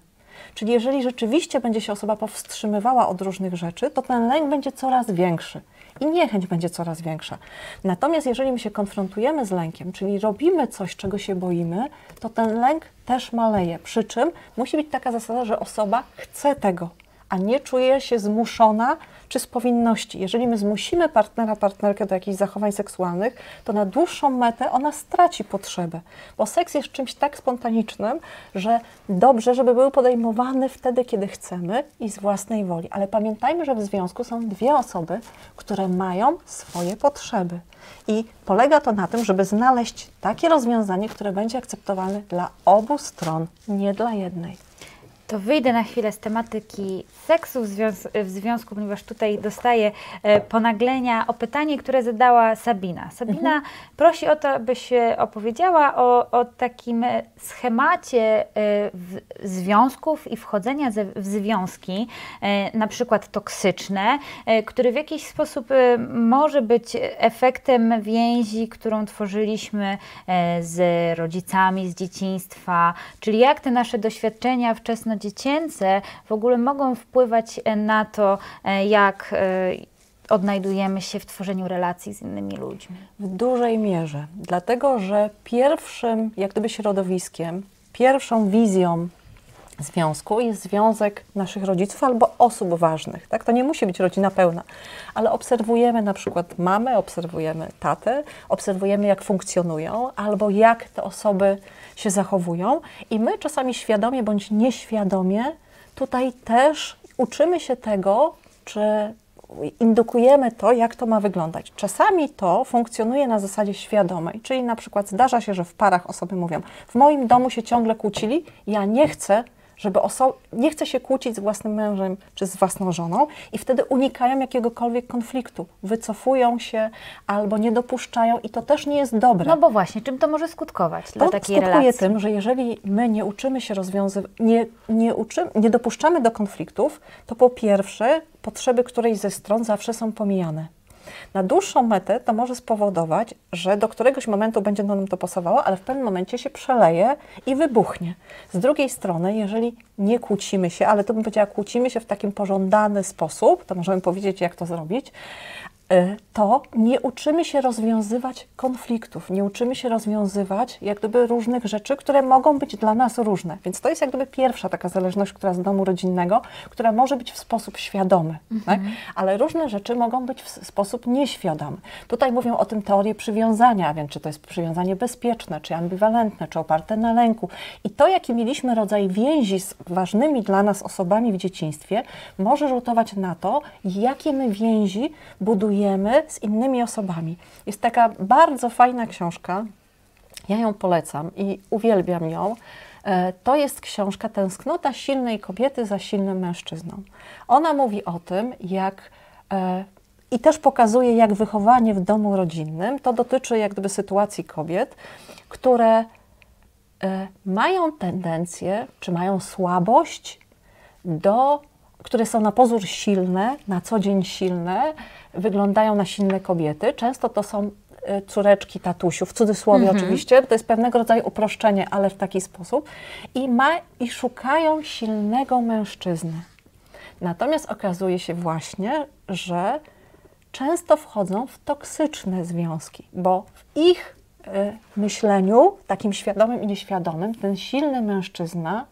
Czyli jeżeli rzeczywiście będzie się osoba powstrzymywała od różnych rzeczy, to ten lęk będzie coraz większy i niechęć będzie coraz większa. Natomiast jeżeli my się konfrontujemy z lękiem, czyli robimy coś, czego się boimy, to ten lęk też maleje. Przy czym musi być taka zasada, że osoba chce tego, a nie czuje się zmuszona czy z powinności. Jeżeli my zmusimy partnera, partnerkę do jakichś zachowań seksualnych, to na dłuższą metę ona straci potrzebę, bo seks jest czymś tak spontanicznym, że dobrze, żeby był podejmowany wtedy, kiedy chcemy i z własnej woli. Ale pamiętajmy, że w związku są dwie osoby, które mają swoje potrzeby. I polega to na tym, żeby znaleźć takie rozwiązanie, które będzie akceptowalne dla obu stron, nie dla jednej. To wyjdę na chwilę z tematyki seksu w, związ w związku, ponieważ tutaj dostaję e, ponaglenia o pytanie, które zadała Sabina. Sabina mhm. prosi o to, abyś opowiedziała o, o takim e, schemacie e, związków i wchodzenia ze, w związki, e, na przykład toksyczne, e, który w jakiś sposób e, może być efektem więzi, którą tworzyliśmy z rodzicami z dzieciństwa, czyli jak te nasze doświadczenia dziecięce w ogóle mogą wpływać na to, e, jak e, odnajdujemy się w tworzeniu relacji z innymi ludźmi? W dużej mierze, dlatego że pierwszym, jak gdyby środowiskiem, pierwszą wizją związku jest związek naszych rodziców albo osób ważnych. Tak? To nie musi być rodzina pełna, ale obserwujemy na przykład mamę, obserwujemy tatę, obserwujemy jak funkcjonują albo jak te osoby się zachowują i my czasami świadomie bądź nieświadomie tutaj też uczymy się tego, czy indukujemy to, jak to ma wyglądać. Czasami to funkcjonuje na zasadzie świadomej, czyli na przykład zdarza się, że w parach osoby mówią: W moim domu się ciągle kłócili, ja nie chcę, żeby oso- nie chce się kłócić z własnym mężem czy z własną żoną i wtedy unikają jakiegokolwiek konfliktu. Wycofują się albo nie dopuszczają i to też nie jest dobre. No bo właśnie, czym to może skutkować to dla takiej skutkuje relacji? tym, że jeżeli my nie uczymy się rozwiązywać, nie, nie, nie dopuszczamy do konfliktów, to po pierwsze potrzeby którejś ze stron zawsze są pomijane. Na dłuższą metę to może spowodować, że do któregoś momentu będzie nam to pasowało, ale w pewnym momencie się przeleje i wybuchnie. Z drugiej strony, jeżeli nie kłócimy się, ale to bym powiedziała, kłócimy się w takim pożądany sposób, to możemy powiedzieć, jak to zrobić, to nie uczymy się rozwiązywać konfliktów, nie uczymy się rozwiązywać jak gdyby różnych rzeczy, które mogą być dla nas różne. Więc to jest jak gdyby pierwsza taka zależność, która z domu rodzinnego, która może być w sposób świadomy, mhm. tak? ale różne rzeczy mogą być w sposób nieświadomy. Tutaj mówią o tym teorie przywiązania, więc czy to jest przywiązanie bezpieczne, czy ambiwalentne, czy oparte na lęku. I to, jaki mieliśmy rodzaj więzi z ważnymi dla nas osobami w dzieciństwie, może rzutować na to, jakie my więzi budujemy z innymi osobami. Jest taka bardzo fajna książka, ja ją polecam i uwielbiam ją. E, to jest książka Tęsknota silnej kobiety za silnym mężczyzną. Ona mówi o tym, jak e, i też pokazuje, jak wychowanie w domu rodzinnym to dotyczy jak gdyby sytuacji kobiet, które e, mają tendencję, czy mają słabość do, które są na pozór silne, na co dzień silne, wyglądają na silne kobiety. Często to są e, córeczki tatusiów, w cudzysłowie mhm. oczywiście, to jest pewnego rodzaju uproszczenie, ale w taki sposób. I, ma, I szukają silnego mężczyzny. Natomiast okazuje się właśnie, że często wchodzą w toksyczne związki, bo w ich y, myśleniu, takim świadomym i nieświadomym, ten silny mężczyzna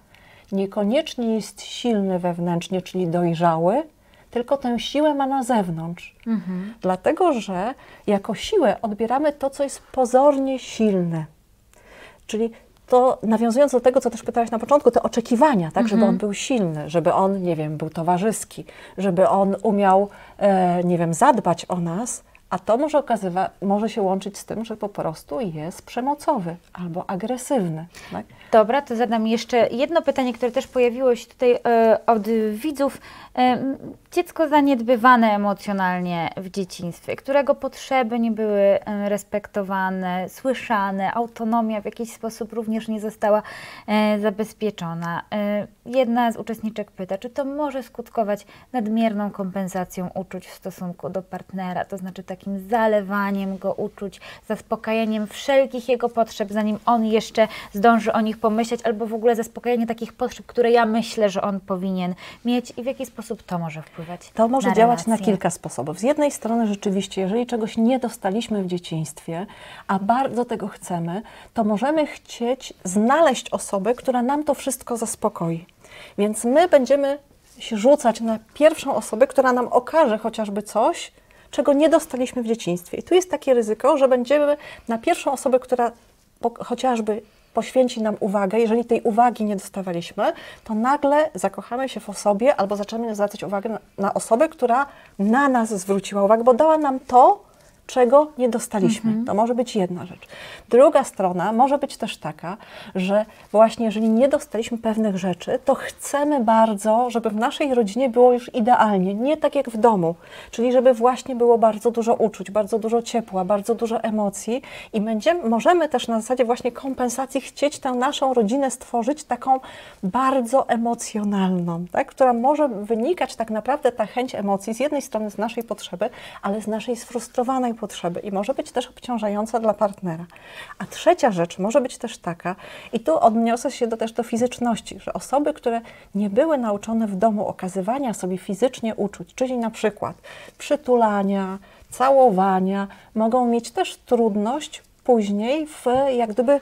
niekoniecznie jest silny wewnętrznie, czyli dojrzały, tylko tę siłę ma na zewnątrz. Mhm. Dlatego, że jako siłę odbieramy to, co jest pozornie silne. Czyli to nawiązując do tego, co też pytałaś na początku, te oczekiwania, tak, mhm. żeby on był silny, żeby on, nie wiem, był towarzyski, żeby on umiał, e, nie wiem, zadbać o nas, a to może, okazywa, może się łączyć z tym, że po prostu jest przemocowy albo agresywny. Tak? Dobra, to zadam jeszcze jedno pytanie, które też pojawiło się tutaj e, od widzów. E, dziecko zaniedbywane emocjonalnie w dzieciństwie, którego potrzeby nie były e, respektowane, słyszane, autonomia w jakiś sposób również nie została zabezpieczona. Jedna z uczestniczek pyta, czy to może skutkować nadmierną kompensacją uczuć w stosunku do partnera, to znaczy takim zalewaniem go uczuć, zaspokajaniem wszelkich jego potrzeb, zanim on jeszcze zdąży o nich pomyśleć, albo w ogóle zaspokajanie takich potrzeb, które ja myślę, że on powinien mieć i w jaki sposób to może wpływać? To może na działać na kilka sposobów. Z jednej strony rzeczywiście, jeżeli czegoś nie dostaliśmy w dzieciństwie, a bardzo tego chcemy, to możemy chcieć znaleźć osobę, która nam to wszystko zaspokoi. Więc my będziemy się rzucać na pierwszą osobę, która nam okaże chociażby coś, czego nie dostaliśmy w dzieciństwie. I tu jest takie ryzyko, że będziemy na pierwszą osobę, która chociażby poświęci nam uwagę, jeżeli tej uwagi nie dostawaliśmy, to nagle zakochamy się w osobie albo zaczynamy zwracać uwagę na, na osobę, która na nas zwróciła uwagę, bo dała nam to, czego nie dostaliśmy. Mhm. To może być jedna rzecz. Druga strona może być też taka, że właśnie jeżeli nie dostaliśmy pewnych rzeczy, to chcemy bardzo, żeby w naszej rodzinie było już idealnie, nie tak jak w domu, czyli żeby właśnie było bardzo dużo uczuć, bardzo dużo ciepła, bardzo dużo emocji i będziemy, możemy też na zasadzie właśnie kompensacji chcieć tę naszą rodzinę stworzyć taką bardzo emocjonalną, tak? która może wynikać tak naprawdę ta chęć emocji z jednej strony z naszej potrzeby, ale z naszej sfrustrowanej potrzeby i może być też obciążająca dla partnera. A trzecia rzecz może być też taka, i tu odniosę się do, też do fizyczności, że osoby, które nie były nauczone w domu okazywania sobie fizycznie uczuć, czyli na przykład przytulania, całowania, mogą mieć też trudność później w jak gdyby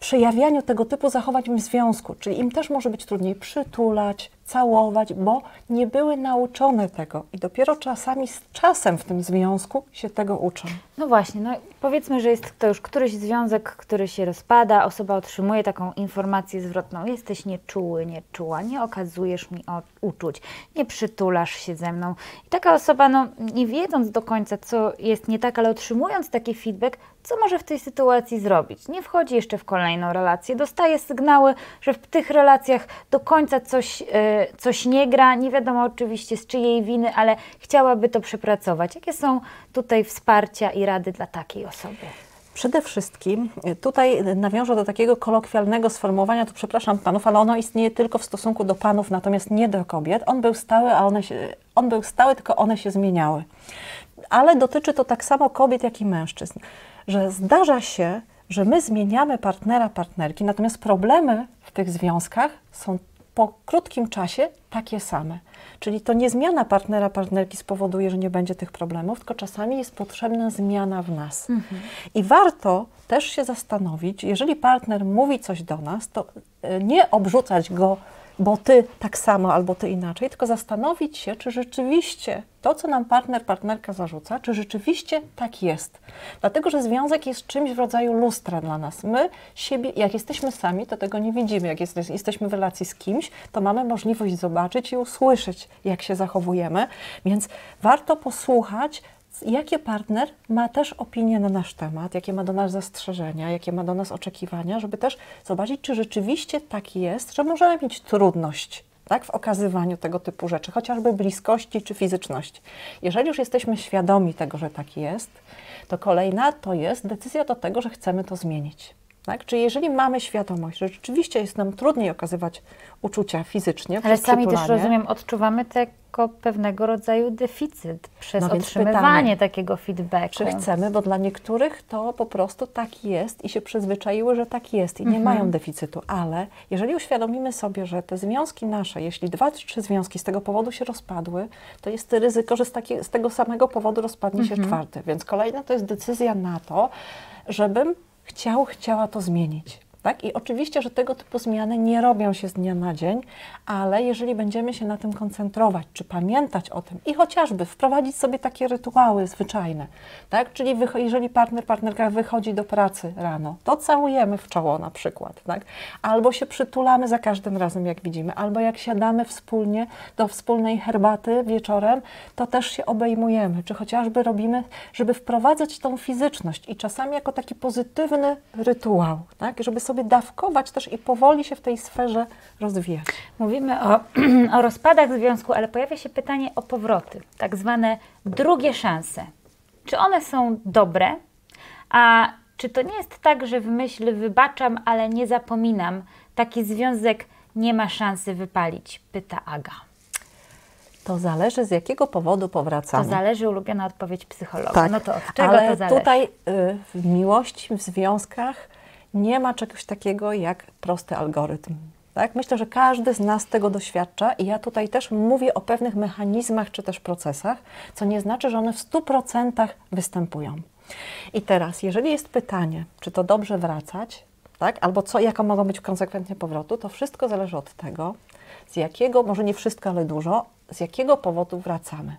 przejawianiu tego typu zachowań w związku, czyli im też może być trudniej przytulać, całować, bo nie były nauczone tego i dopiero czasami z czasem w tym związku się tego uczą. No właśnie, no powiedzmy, że jest to już któryś związek, który się rozpada, osoba otrzymuje taką informację zwrotną, jesteś nieczuły, nieczuła, nie okazujesz mi uczuć, nie przytulasz się ze mną. I taka osoba, no nie wiedząc do końca, co jest nie tak, ale otrzymując taki feedback, co może w tej sytuacji zrobić? Nie wchodzi jeszcze w kolejną relację, dostaje sygnały, że w tych relacjach do końca coś... Yy, coś nie gra, nie wiadomo oczywiście z czyjej winy, ale chciałaby to przepracować. Jakie są tutaj wsparcia i rady dla takiej osoby? Przede wszystkim y, tutaj nawiążę do takiego kolokwialnego sformułowania, tu przepraszam panów, ale ono istnieje tylko w stosunku do panów, natomiast nie do kobiet. On był stały, a one się, on był stały, tylko one się zmieniały. Ale dotyczy to tak samo kobiet, jak i mężczyzn, że zdarza się, że my zmieniamy partnera, partnerki, natomiast problemy w tych związkach są po krótkim czasie takie same. Czyli to nie zmiana partnera, partnerki spowoduje, że nie będzie tych problemów, tylko czasami jest potrzebna zmiana w nas. Mhm. I warto też się zastanowić, jeżeli partner mówi coś do nas, to e, nie obrzucać go bo ty tak samo albo ty inaczej, tylko zastanowić się, czy rzeczywiście to, co nam partner, partnerka zarzuca, czy rzeczywiście tak jest. Dlatego, że związek jest czymś w rodzaju lustra dla nas. My siebie, jak jesteśmy sami, to tego nie widzimy. Jak jest, jesteśmy w relacji z kimś, to mamy możliwość zobaczyć i usłyszeć, jak się zachowujemy. Więc warto posłuchać, jakie partner ma też opinie na nasz temat, jakie ma do nas zastrzeżenia, jakie ma do nas oczekiwania, żeby też zobaczyć, czy rzeczywiście tak jest, że możemy mieć trudność tak, w okazywaniu tego typu rzeczy, chociażby bliskości czy fizyczności. Jeżeli już jesteśmy świadomi tego, że tak jest, to kolejna to jest decyzja do tego, że chcemy to zmienić. Tak? Czyli jeżeli mamy świadomość, że rzeczywiście jest nam trudniej okazywać uczucia fizycznie, ale sami też rozumiem, odczuwamy tego pewnego rodzaju deficyt przez no otrzymywanie pytamy, takiego feedbacku. Czy chcemy, bo dla niektórych to po prostu tak jest i się przyzwyczaiły, że tak jest i nie mhm. mają deficytu, ale jeżeli uświadomimy sobie, że te związki nasze, jeśli dwa czy trzy związki z tego powodu się rozpadły, to jest ryzyko, że z, taki, z tego samego powodu rozpadnie się mhm. czwarty. Więc kolejna to jest decyzja na to, żebym chciał, chciała to zmienić. Tak? I oczywiście, że tego typu zmiany nie robią się z dnia na dzień, ale jeżeli będziemy się na tym koncentrować, czy pamiętać o tym i chociażby wprowadzić sobie takie rytuały zwyczajne, tak? czyli jeżeli partner, partnerka wychodzi do pracy rano, to całujemy w czoło na przykład, tak? albo się przytulamy za każdym razem, jak widzimy, albo jak siadamy wspólnie do wspólnej herbaty wieczorem, to też się obejmujemy, czy chociażby robimy, żeby wprowadzać tą fizyczność i czasami jako taki pozytywny rytuał, tak? żeby sobie dawkować też i powoli się w tej sferze rozwijać. Mówimy o, o rozpadach związku, ale pojawia się pytanie o powroty, tak zwane drugie szanse. Czy one są dobre? A czy to nie jest tak, że w myśl wybaczam, ale nie zapominam, taki związek nie ma szansy wypalić? Pyta Aga. To zależy z jakiego powodu powracamy. To zależy, ulubiona odpowiedź psychologa. Tak, no to od czego ale to zależy? tutaj y, w miłości, w związkach nie ma czegoś takiego jak prosty algorytm. Tak? Myślę, że każdy z nas tego doświadcza i ja tutaj też mówię o pewnych mechanizmach czy też procesach, co nie znaczy, że one w 100% występują. I teraz, jeżeli jest pytanie, czy to dobrze wracać, tak? albo co, jaka mogą być konsekwencje powrotu, to wszystko zależy od tego, z jakiego, może nie wszystko, ale dużo, z jakiego powodu wracamy.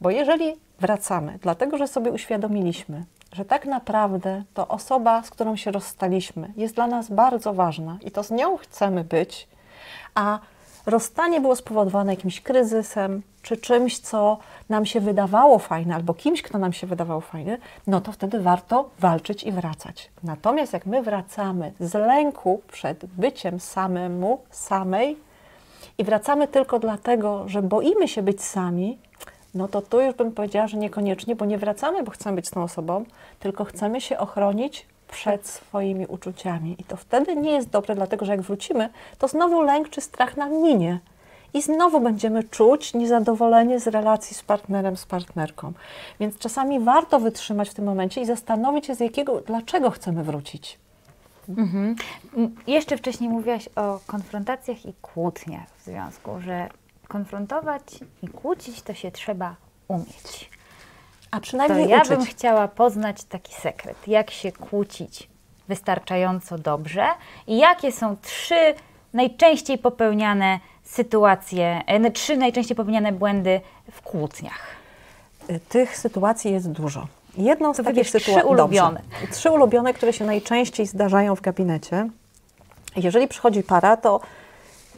Bo jeżeli wracamy, dlatego że sobie uświadomiliśmy, że tak naprawdę to osoba, z którą się rozstaliśmy, jest dla nas bardzo ważna i to z nią chcemy być, a rozstanie było spowodowane jakimś kryzysem, czy czymś, co nam się wydawało fajne, albo kimś, kto nam się wydawał fajny, no to wtedy warto walczyć i wracać. Natomiast jak my wracamy z lęku przed byciem samemu, samej i wracamy tylko dlatego, że boimy się być sami, no to tu już bym powiedziała, że niekoniecznie, bo nie wracamy, bo chcemy być z tą osobą, tylko chcemy się ochronić przed swoimi uczuciami. I to wtedy nie jest dobre, dlatego że jak wrócimy, to znowu lęk czy strach nam minie. I znowu będziemy czuć niezadowolenie z relacji z partnerem, z partnerką. Więc czasami warto wytrzymać w tym momencie i zastanowić się, z jakiego, dlaczego chcemy wrócić. Mhm. Jeszcze wcześniej mówiłaś o konfrontacjach i kłótniach w związku, że konfrontować i kłócić to się trzeba umieć. A przynajmniej to ja uczyć. bym chciała poznać taki sekret, jak się kłócić wystarczająco dobrze i jakie są trzy najczęściej popełniane sytuacje, trzy najczęściej popełniane błędy w kłótniach. Y, tych sytuacji jest dużo. Jedną z to takich sytuacji. Trzy ulubione. Dobrze. Trzy ulubione, które się najczęściej zdarzają w gabinecie. Jeżeli przychodzi para, to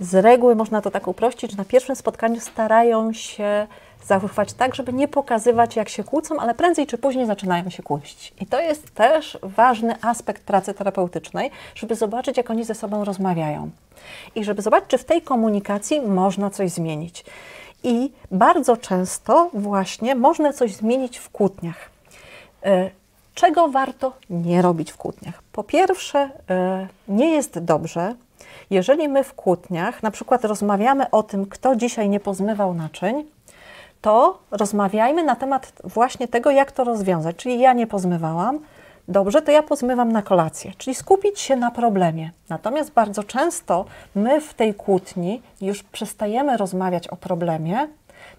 z reguły można to tak uprościć, że na pierwszym spotkaniu starają się zachowywać tak, żeby nie pokazywać, jak się kłócą, ale prędzej czy później zaczynają się kłócić. I to jest też ważny aspekt pracy terapeutycznej, żeby zobaczyć, jak oni ze sobą rozmawiają. I żeby zobaczyć, czy w tej komunikacji można coś zmienić. I bardzo często właśnie można coś zmienić w kłótniach. E, czego warto nie robić w kłótniach? Po pierwsze, e, nie jest dobrze, jeżeli my w kłótniach na przykład rozmawiamy o tym, kto dzisiaj nie pozmywał naczyń, to rozmawiajmy na temat właśnie tego, jak to rozwiązać. Czyli ja nie pozmywałam, dobrze, to ja pozmywam na kolację, czyli skupić się na problemie. Natomiast bardzo często my w tej kłótni już przestajemy rozmawiać o problemie,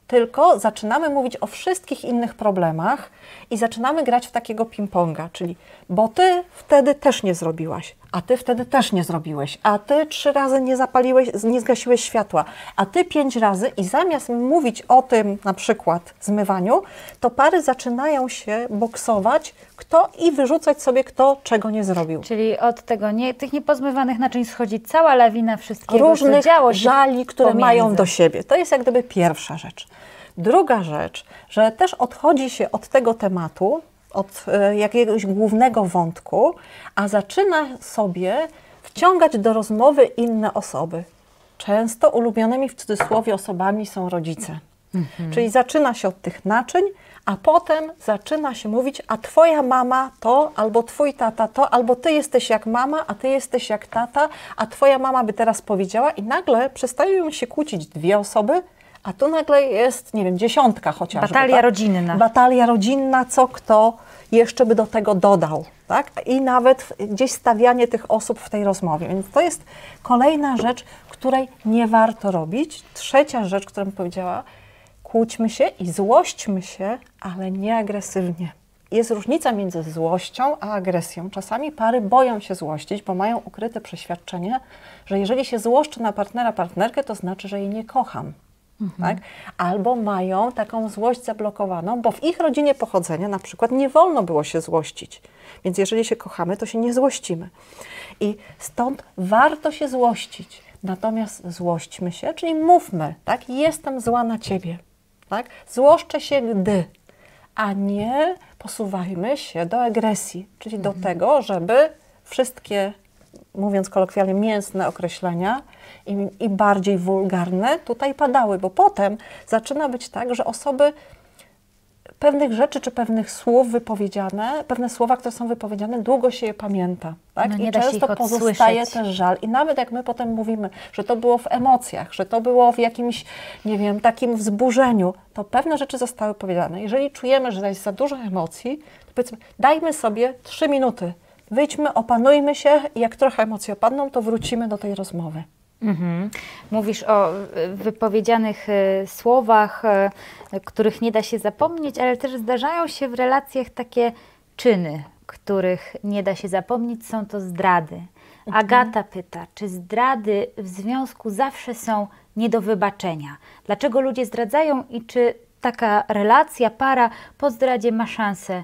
tylko zaczynamy mówić o wszystkich innych problemach i zaczynamy grać w takiego ping-ponga, czyli bo ty wtedy też nie zrobiłaś, a ty wtedy też nie zrobiłeś, a ty trzy razy nie zapaliłeś, nie zgasiłeś światła, a ty pięć razy i zamiast mówić o tym na przykład zmywaniu, to pary zaczynają się boksować, kto i wyrzucać sobie kto czego nie zrobił. Czyli od tego nie, tych niepozmywanych naczyń schodzi cała lawina wszystkiego, Różnych co żali, które pomiędzy. mają do siebie. To jest jak gdyby pierwsza rzecz. Druga rzecz, że też odchodzi się od tego tematu, od e, jakiegoś głównego wątku, a zaczyna sobie wciągać do rozmowy inne osoby. Często ulubionymi w cudzysłowie osobami są rodzice. Czyli zaczyna się od tych naczyń, a potem zaczyna się mówić, a twoja mama to, albo twój tata to, albo ty jesteś jak mama, a ty jesteś jak tata, a twoja mama by teraz powiedziała i nagle przestają się kłócić dwie osoby, a tu nagle jest, nie wiem, dziesiątka chociażby. Batalia tak? rodzinna. Batalia rodzinna, co kto jeszcze by do tego dodał, tak? I nawet gdzieś stawianie tych osób w tej rozmowie. Więc to jest kolejna rzecz, której nie warto robić. Trzecia rzecz, którą powiedziała, kłóćmy się i złośćmy się, ale nie agresywnie. Jest różnica między złością a agresją. Czasami pary boją się złościć, bo mają ukryte przeświadczenie, że jeżeli się złoszczę na partnera, partnerkę, to znaczy, że jej nie kocham. Tak? Albo mają taką złość zablokowaną, bo w ich rodzinie pochodzenia na przykład nie wolno było się złościć. Więc jeżeli się kochamy, to się nie złościmy. I stąd warto się złościć. Natomiast złośćmy się, czyli mówmy, tak? Jestem zła na ciebie. Tak? Złoszczę się, gdy, a nie posuwajmy się do agresji, czyli do tego, żeby wszystkie, mówiąc kolokwialnie, mięsne określenia i, i bardziej wulgarne tutaj padały, bo potem zaczyna być tak, że osoby pewnych rzeczy czy pewnych słów wypowiedziane, pewne słowa, które są wypowiedziane, długo się je pamięta. Tak? No I często pozostaje też żal. I nawet jak my potem mówimy, że to było w emocjach, że to było w jakimś, nie wiem, takim wzburzeniu, to pewne rzeczy zostały powiedziane. Jeżeli czujemy, że jest za dużo emocji, to powiedzmy, dajmy sobie trzy minuty, wyjdźmy, opanujmy się i jak trochę emocje opadną, to wrócimy do tej rozmowy. Mhm. Mówisz o y, wypowiedzianych y, słowach, y, których nie da się zapomnieć, ale też zdarzają się w relacjach takie czyny, których nie da się zapomnieć, są to zdrady. Agata pyta, czy zdrady w związku zawsze są nie do wybaczenia? Dlaczego ludzie zdradzają i czy taka relacja, para po zdradzie ma szansę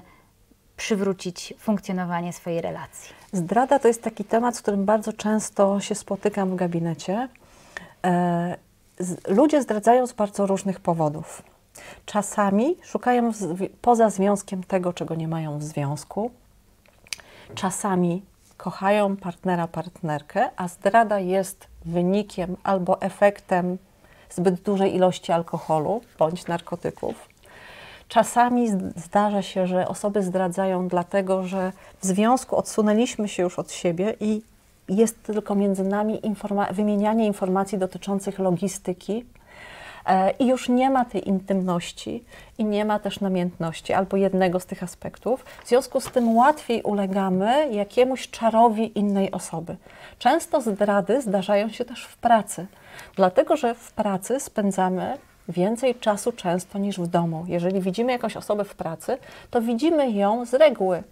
przywrócić funkcjonowanie swojej relacji? Zdrada to jest taki temat, z którym bardzo często się spotykam w gabinecie. E, ludzie zdradzają z bardzo różnych powodów. Czasami szukają poza związkiem tego, czego nie mają w związku. Czasami kochają partnera, partnerkę, a zdrada jest wynikiem albo efektem zbyt dużej ilości alkoholu bądź narkotyków. Czasami zdarza się, że osoby zdradzają dlatego, że w związku odsunęliśmy się już od siebie i jest tylko między nami informa- wymienianie informacji dotyczących logistyki e, i już nie ma tej intymności i nie ma też namiętności albo jednego z tych aspektów. W związku z tym łatwiej ulegamy jakiemuś czarowi innej osoby. Często zdrady zdarzają się też w pracy, dlatego że w pracy spędzamy więcej czasu często niż w domu. Jeżeli widzimy jakąś osobę w pracy, to widzimy ją z reguły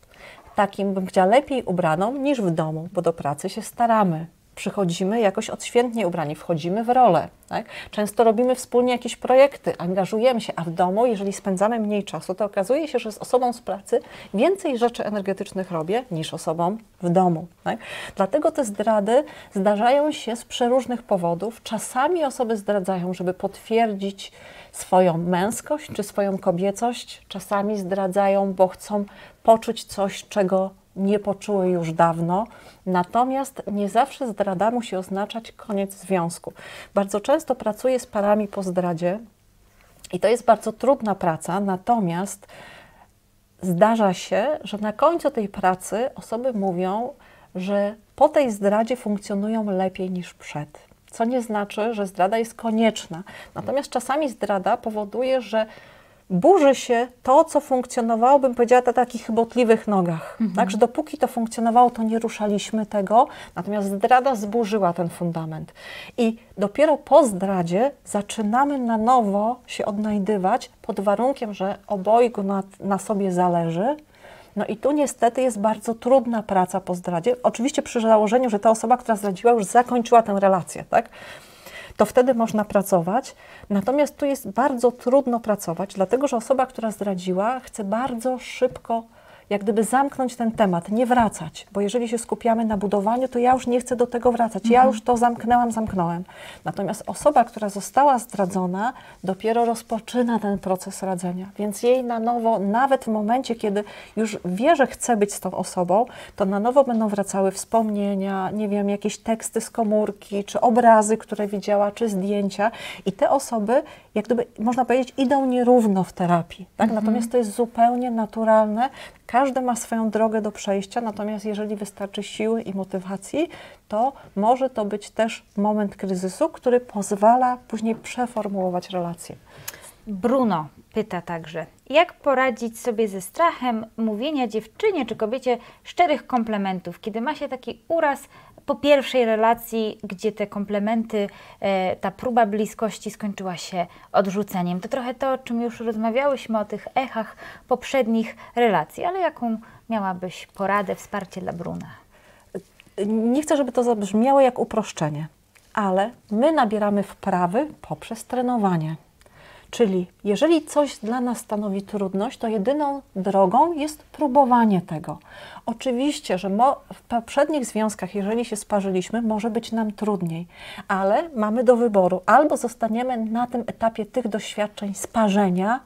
takim, bym chciała, lepiej ubraną niż w domu, bo do pracy się staramy. Przychodzimy jakoś odświętnie ubrani, wchodzimy w rolę. Tak? Często robimy wspólnie jakieś projekty, angażujemy się, a w domu, jeżeli spędzamy mniej czasu, to okazuje się, że z osobą z pracy więcej rzeczy energetycznych robię niż osobą w domu. Tak? Dlatego te zdrady zdarzają się z przeróżnych powodów. Czasami osoby zdradzają, żeby potwierdzić swoją męskość czy swoją kobiecość. Czasami zdradzają, bo chcą poczuć coś, czego nie poczuły już dawno. Natomiast nie zawsze zdrada musi oznaczać koniec związku. Bardzo często pracuję z parami po zdradzie i to jest bardzo trudna praca, natomiast zdarza się, że na końcu tej pracy osoby mówią, że po tej zdradzie funkcjonują lepiej niż przed. Co nie znaczy, że zdrada jest konieczna. Natomiast czasami zdrada powoduje, że burzy się to, co funkcjonowało, bym powiedziała, na takich chybotliwych nogach. Mhm. Tak, że dopóki to funkcjonowało, to nie ruszaliśmy tego, natomiast zdrada zburzyła ten fundament. I dopiero po zdradzie zaczynamy na nowo się odnajdywać pod warunkiem, że obojgu na, na sobie zależy, no i tu niestety jest bardzo trudna praca po zdradzie. Oczywiście przy założeniu, że ta osoba, która zdradziła, już zakończyła tę relację, tak? To wtedy można pracować. Natomiast tu jest bardzo trudno pracować, dlatego że osoba, która zdradziła, chce bardzo szybko jak gdyby zamknąć ten temat, nie wracać, bo jeżeli się skupiamy na budowaniu, to ja już nie chcę do tego wracać. Ja mhm. już to zamknęłam, zamknąłem. Natomiast osoba, która została zdradzona, dopiero rozpoczyna ten proces radzenia, więc jej na nowo, nawet w momencie, kiedy już wie, że chce być z tą osobą, to na nowo będą wracały wspomnienia, nie wiem, jakieś teksty z komórki, czy obrazy, które widziała, czy zdjęcia i te osoby, jak gdyby, można powiedzieć, idą nierówno w terapii, tak? Mhm. Natomiast to jest zupełnie naturalne, każdy ma swoją drogę do przejścia, natomiast jeżeli wystarczy siły i motywacji, to może to być też moment kryzysu, który pozwala później przeformułować relacje. Bruno pyta także, jak poradzić sobie ze strachem mówienia dziewczynie czy kobiecie szczerych komplementów, kiedy ma się taki uraz po pierwszej relacji, gdzie te komplementy, e, ta próba bliskości skończyła się odrzuceniem. To trochę to, o czym już rozmawiałyśmy, o tych echach poprzednich relacji, ale jaką miałabyś poradę, wsparcie dla Bruna? Nie chcę, żeby to zabrzmiało jak uproszczenie, ale my nabieramy wprawy poprzez trenowanie. Czyli jeżeli coś dla nas stanowi trudność, to jedyną drogą jest próbowanie tego. Oczywiście, że w poprzednich związkach, jeżeli się sparzyliśmy, może być nam trudniej, ale mamy do wyboru albo zostaniemy na tym etapie tych doświadczeń sparzenia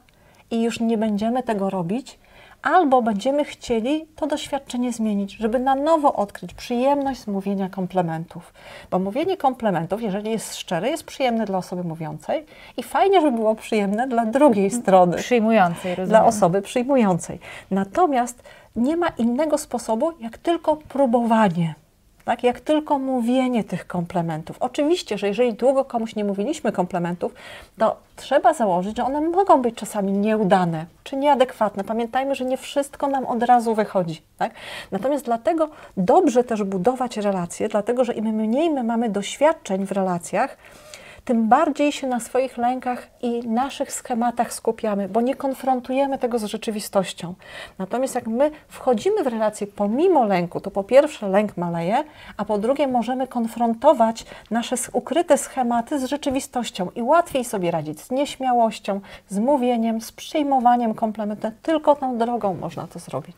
i już nie będziemy tego robić, albo będziemy chcieli to doświadczenie zmienić, żeby na nowo odkryć przyjemność z mówienia komplementów. Bo mówienie komplementów, jeżeli jest szczere, jest przyjemne dla osoby mówiącej i fajnie, żeby było przyjemne dla drugiej strony. Przyjmującej, rozumiem. Dla osoby przyjmującej. Natomiast nie ma innego sposobu, jak tylko próbowanie tak? Jak tylko mówienie tych komplementów. Oczywiście, że jeżeli długo komuś nie mówiliśmy komplementów, to trzeba założyć, że one mogą być czasami nieudane czy nieadekwatne. Pamiętajmy, że nie wszystko nam od razu wychodzi. Tak? Natomiast dlatego dobrze też budować relacje, dlatego że im mniej my mamy doświadczeń w relacjach, tym bardziej się na swoich lękach i naszych schematach skupiamy, bo nie konfrontujemy tego z rzeczywistością. Natomiast jak my wchodzimy w relację pomimo lęku, to po pierwsze lęk maleje, a po drugie możemy konfrontować nasze ukryte schematy z rzeczywistością i łatwiej sobie radzić z nieśmiałością, z mówieniem, z przyjmowaniem komplementu. Tylko tą drogą można to zrobić.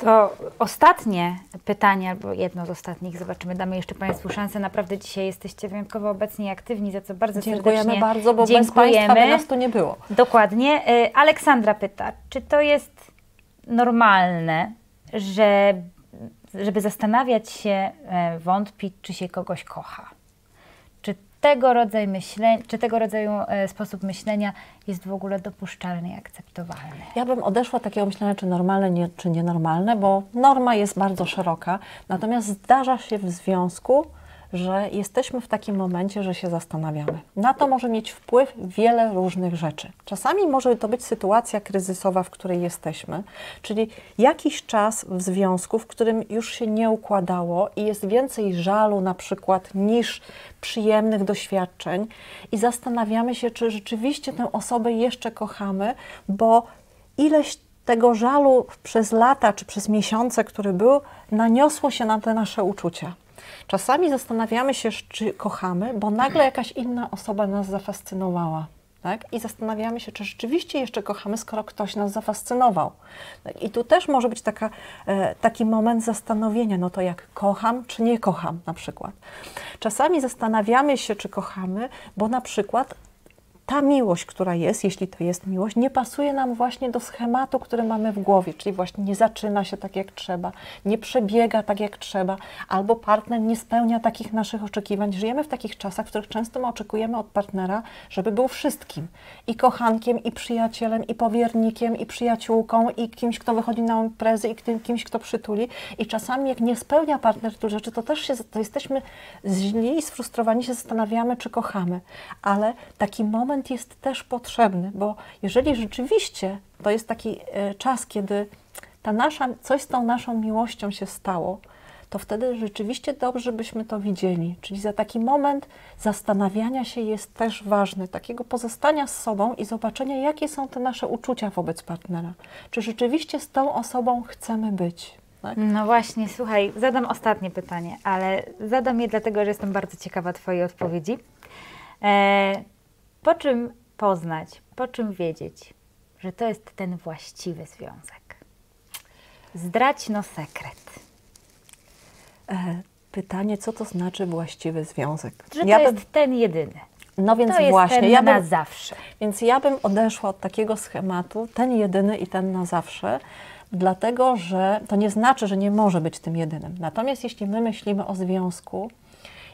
To ostatnie pytanie, albo jedno z ostatnich, zobaczymy, damy jeszcze Państwu szansę. Naprawdę dzisiaj jesteście wyjątkowo obecni i aktywni, za co bardzo Dziękujemy serdecznie bardzo, bo dziękujemy. bez Państwa by nas tu nie było. Dokładnie. Y, Aleksandra pyta, czy to jest normalne, że, żeby zastanawiać się, e, wątpić, czy się kogoś kocha? Tego rodzaju myślenia, czy tego rodzaju e, sposób myślenia jest w ogóle dopuszczalny i akceptowalny? Ja bym odeszła od takiego myślenia, czy normalne, nie, czy nienormalne, bo norma jest bardzo szeroka, natomiast zdarza się w związku, że jesteśmy w takim momencie, że się zastanawiamy. Na to może mieć wpływ wiele różnych rzeczy. Czasami może to być sytuacja kryzysowa, w której jesteśmy, czyli jakiś czas w związku, w którym już się nie układało i jest więcej żalu na przykład niż przyjemnych doświadczeń i zastanawiamy się, czy rzeczywiście tę osobę jeszcze kochamy, bo ileś tego żalu przez lata czy przez miesiące, który był, naniosło się na te nasze uczucia. Czasami zastanawiamy się, czy kochamy, bo nagle jakaś inna osoba nas zafascynowała. Tak? I zastanawiamy się, czy rzeczywiście jeszcze kochamy, skoro ktoś nas zafascynował. Tak? I tu też może być taka, e, taki moment zastanowienia, no to jak kocham, czy nie kocham na przykład. Czasami zastanawiamy się, czy kochamy, bo na przykład ta miłość, która jest, jeśli to jest miłość, nie pasuje nam właśnie do schematu, który mamy w głowie, czyli właśnie nie zaczyna się tak jak trzeba, nie przebiega tak jak trzeba, albo partner nie spełnia takich naszych oczekiwań. Żyjemy w takich czasach, w których często my oczekujemy od partnera, żeby był wszystkim i kochankiem, i przyjacielem, i powiernikiem, i przyjaciółką, i kimś, kto wychodzi na imprezy, i kimś, kto przytuli. I czasami, jak nie spełnia partner tych rzeczy, to też się, to jesteśmy źli i sfrustrowani, się zastanawiamy, czy kochamy. Ale taki moment, moment jest też potrzebny, bo jeżeli rzeczywiście to jest taki e, czas, kiedy ta nasza, coś z tą naszą miłością się stało, to wtedy rzeczywiście dobrze byśmy to widzieli. Czyli za taki moment zastanawiania się jest też ważny, takiego pozostania z sobą i zobaczenia, jakie są te nasze uczucia wobec partnera. Czy rzeczywiście z tą osobą chcemy być. Tak? No właśnie, słuchaj, zadam ostatnie pytanie, ale zadam je dlatego, że jestem bardzo ciekawa Twojej odpowiedzi. E, po czym poznać, po czym wiedzieć, że to jest ten właściwy związek? Zdrać no sekret. E, pytanie, co to znaczy właściwy związek? Że ja to bym... jest ten jedyny. No więc to właśnie, ten ja bym, na zawsze. Więc ja bym odeszła od takiego schematu, ten jedyny i ten na zawsze, dlatego że to nie znaczy, że nie może być tym jedynym. Natomiast jeśli my myślimy o związku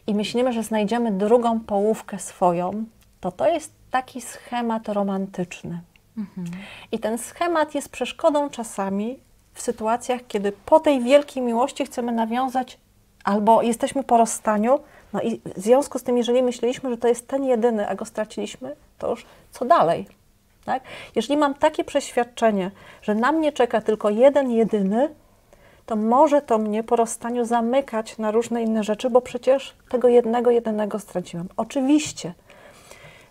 i myślimy, że znajdziemy drugą połówkę swoją, to to jest taki schemat romantyczny. Mhm. I ten schemat jest przeszkodą czasami w sytuacjach, kiedy po tej wielkiej miłości chcemy nawiązać albo jesteśmy po rozstaniu, no i w związku z tym, jeżeli myśleliśmy, że to jest ten jedyny, a go straciliśmy, to już co dalej? Tak? Jeżeli mam takie przeświadczenie, że na mnie czeka tylko jeden jedyny, to może to mnie po rozstaniu zamykać na różne inne rzeczy, bo przecież tego jednego, jedynego straciłam. Oczywiście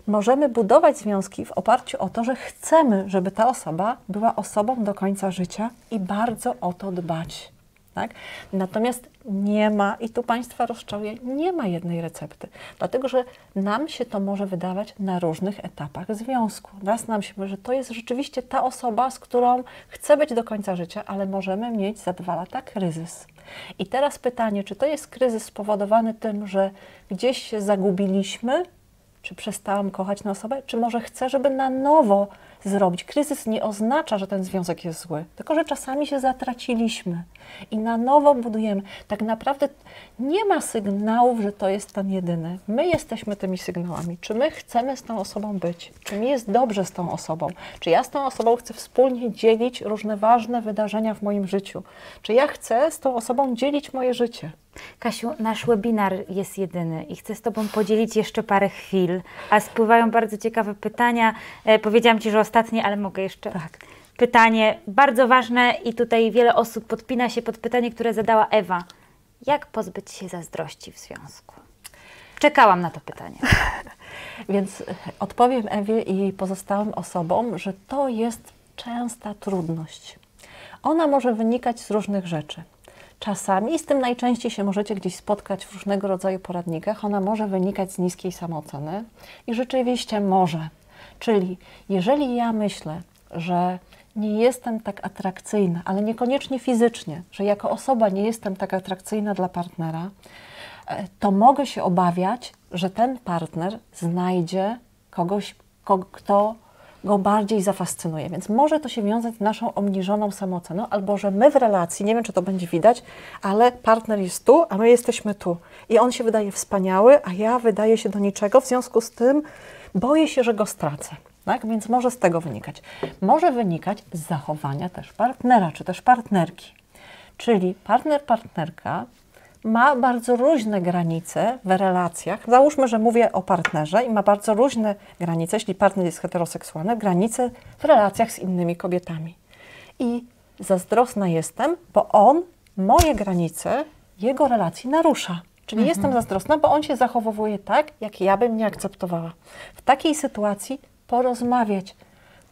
możemy budować związki w oparciu o to, że chcemy, żeby ta osoba była osobą do końca życia i bardzo o to dbać. Tak? Natomiast nie ma, i tu Państwa rozczaruję, nie ma jednej recepty, dlatego że nam się to może wydawać na różnych etapach związku. Raz nam się mówi, że to jest rzeczywiście ta osoba, z którą chcę być do końca życia, ale możemy mieć za dwa lata kryzys. I teraz pytanie, czy to jest kryzys spowodowany tym, że gdzieś się zagubiliśmy, czy przestałam kochać tę osobę, czy może chcę, żeby na nowo zrobić. Kryzys nie oznacza, że ten związek jest zły, tylko że czasami się zatraciliśmy i na nowo budujemy. Tak naprawdę nie ma sygnałów, że to jest ten jedyny. My jesteśmy tymi sygnałami. Czy my chcemy z tą osobą być? Czy mi jest dobrze z tą osobą? Czy ja z tą osobą chcę wspólnie dzielić różne ważne wydarzenia w moim życiu? Czy ja chcę z tą osobą dzielić moje życie? Kasiu, nasz webinar jest jedyny i chcę z Tobą podzielić jeszcze parę chwil, a spływają bardzo ciekawe pytania. E, powiedziałam Ci, że ostatnie, ale mogę jeszcze. Tak. Pytanie bardzo ważne i tutaj wiele osób podpina się pod pytanie, które zadała Ewa. Jak pozbyć się zazdrości w związku? Czekałam na to pytanie. Więc odpowiem Ewie i pozostałym osobom, że to jest częsta trudność. Ona może wynikać z różnych rzeczy czasami, z tym najczęściej się możecie gdzieś spotkać w różnego rodzaju poradnikach, ona może wynikać z niskiej samooceny i rzeczywiście może. Czyli jeżeli ja myślę, że nie jestem tak atrakcyjna, ale niekoniecznie fizycznie, że jako osoba nie jestem tak atrakcyjna dla partnera, e, to mogę się obawiać, że ten partner znajdzie kogoś, kto go bardziej zafascynuje. Więc może to się wiązać z naszą obniżoną samooceną, albo że my w relacji, nie wiem czy to będzie widać, ale partner jest tu, a my jesteśmy tu. I on się wydaje wspaniały, a ja wydaję się do niczego, w związku z tym boję się, że go stracę. Tak? Więc może z tego wynikać. Może wynikać z zachowania też partnera, czy też partnerki. Czyli partner, partnerka ma bardzo różne granice w relacjach. Załóżmy, że mówię o partnerze i ma bardzo różne granice, jeśli partner jest heteroseksualny, granice w relacjach z innymi kobietami. I zazdrosna jestem, bo on moje granice, jego relacji narusza. Czyli mhm. jestem zazdrosna, bo on się zachowuje tak, jak ja bym nie akceptowała. W takiej sytuacji porozmawiać,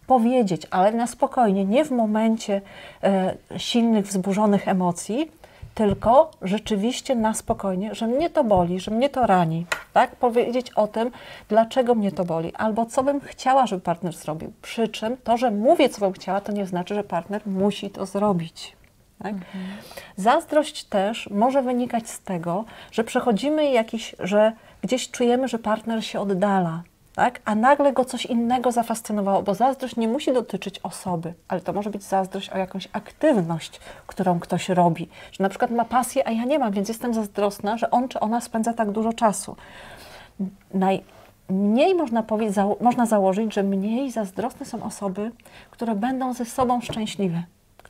powiedzieć, ale na spokojnie, nie w momencie e, silnych, wzburzonych emocji, tylko rzeczywiście na spokojnie, że mnie to boli, że mnie to rani, tak? Powiedzieć o tym, dlaczego mnie to boli, albo co bym chciała, żeby partner zrobił. Przy czym to, że mówię, co bym chciała, to nie znaczy, że partner musi to zrobić. Tak? Mhm. Zazdrość też może wynikać z tego, że przechodzimy jakiś, że gdzieś czujemy, że partner się oddala, tak? a nagle go coś innego zafascynowało, bo zazdrość nie musi dotyczyć osoby, ale to może być zazdrość o jakąś aktywność, którą ktoś robi. Że na przykład ma pasję, a ja nie mam, więc jestem zazdrosna, że on czy ona spędza tak dużo czasu. Najmniej można, powiedzieć, można założyć, że mniej zazdrosne są osoby, które będą ze sobą szczęśliwe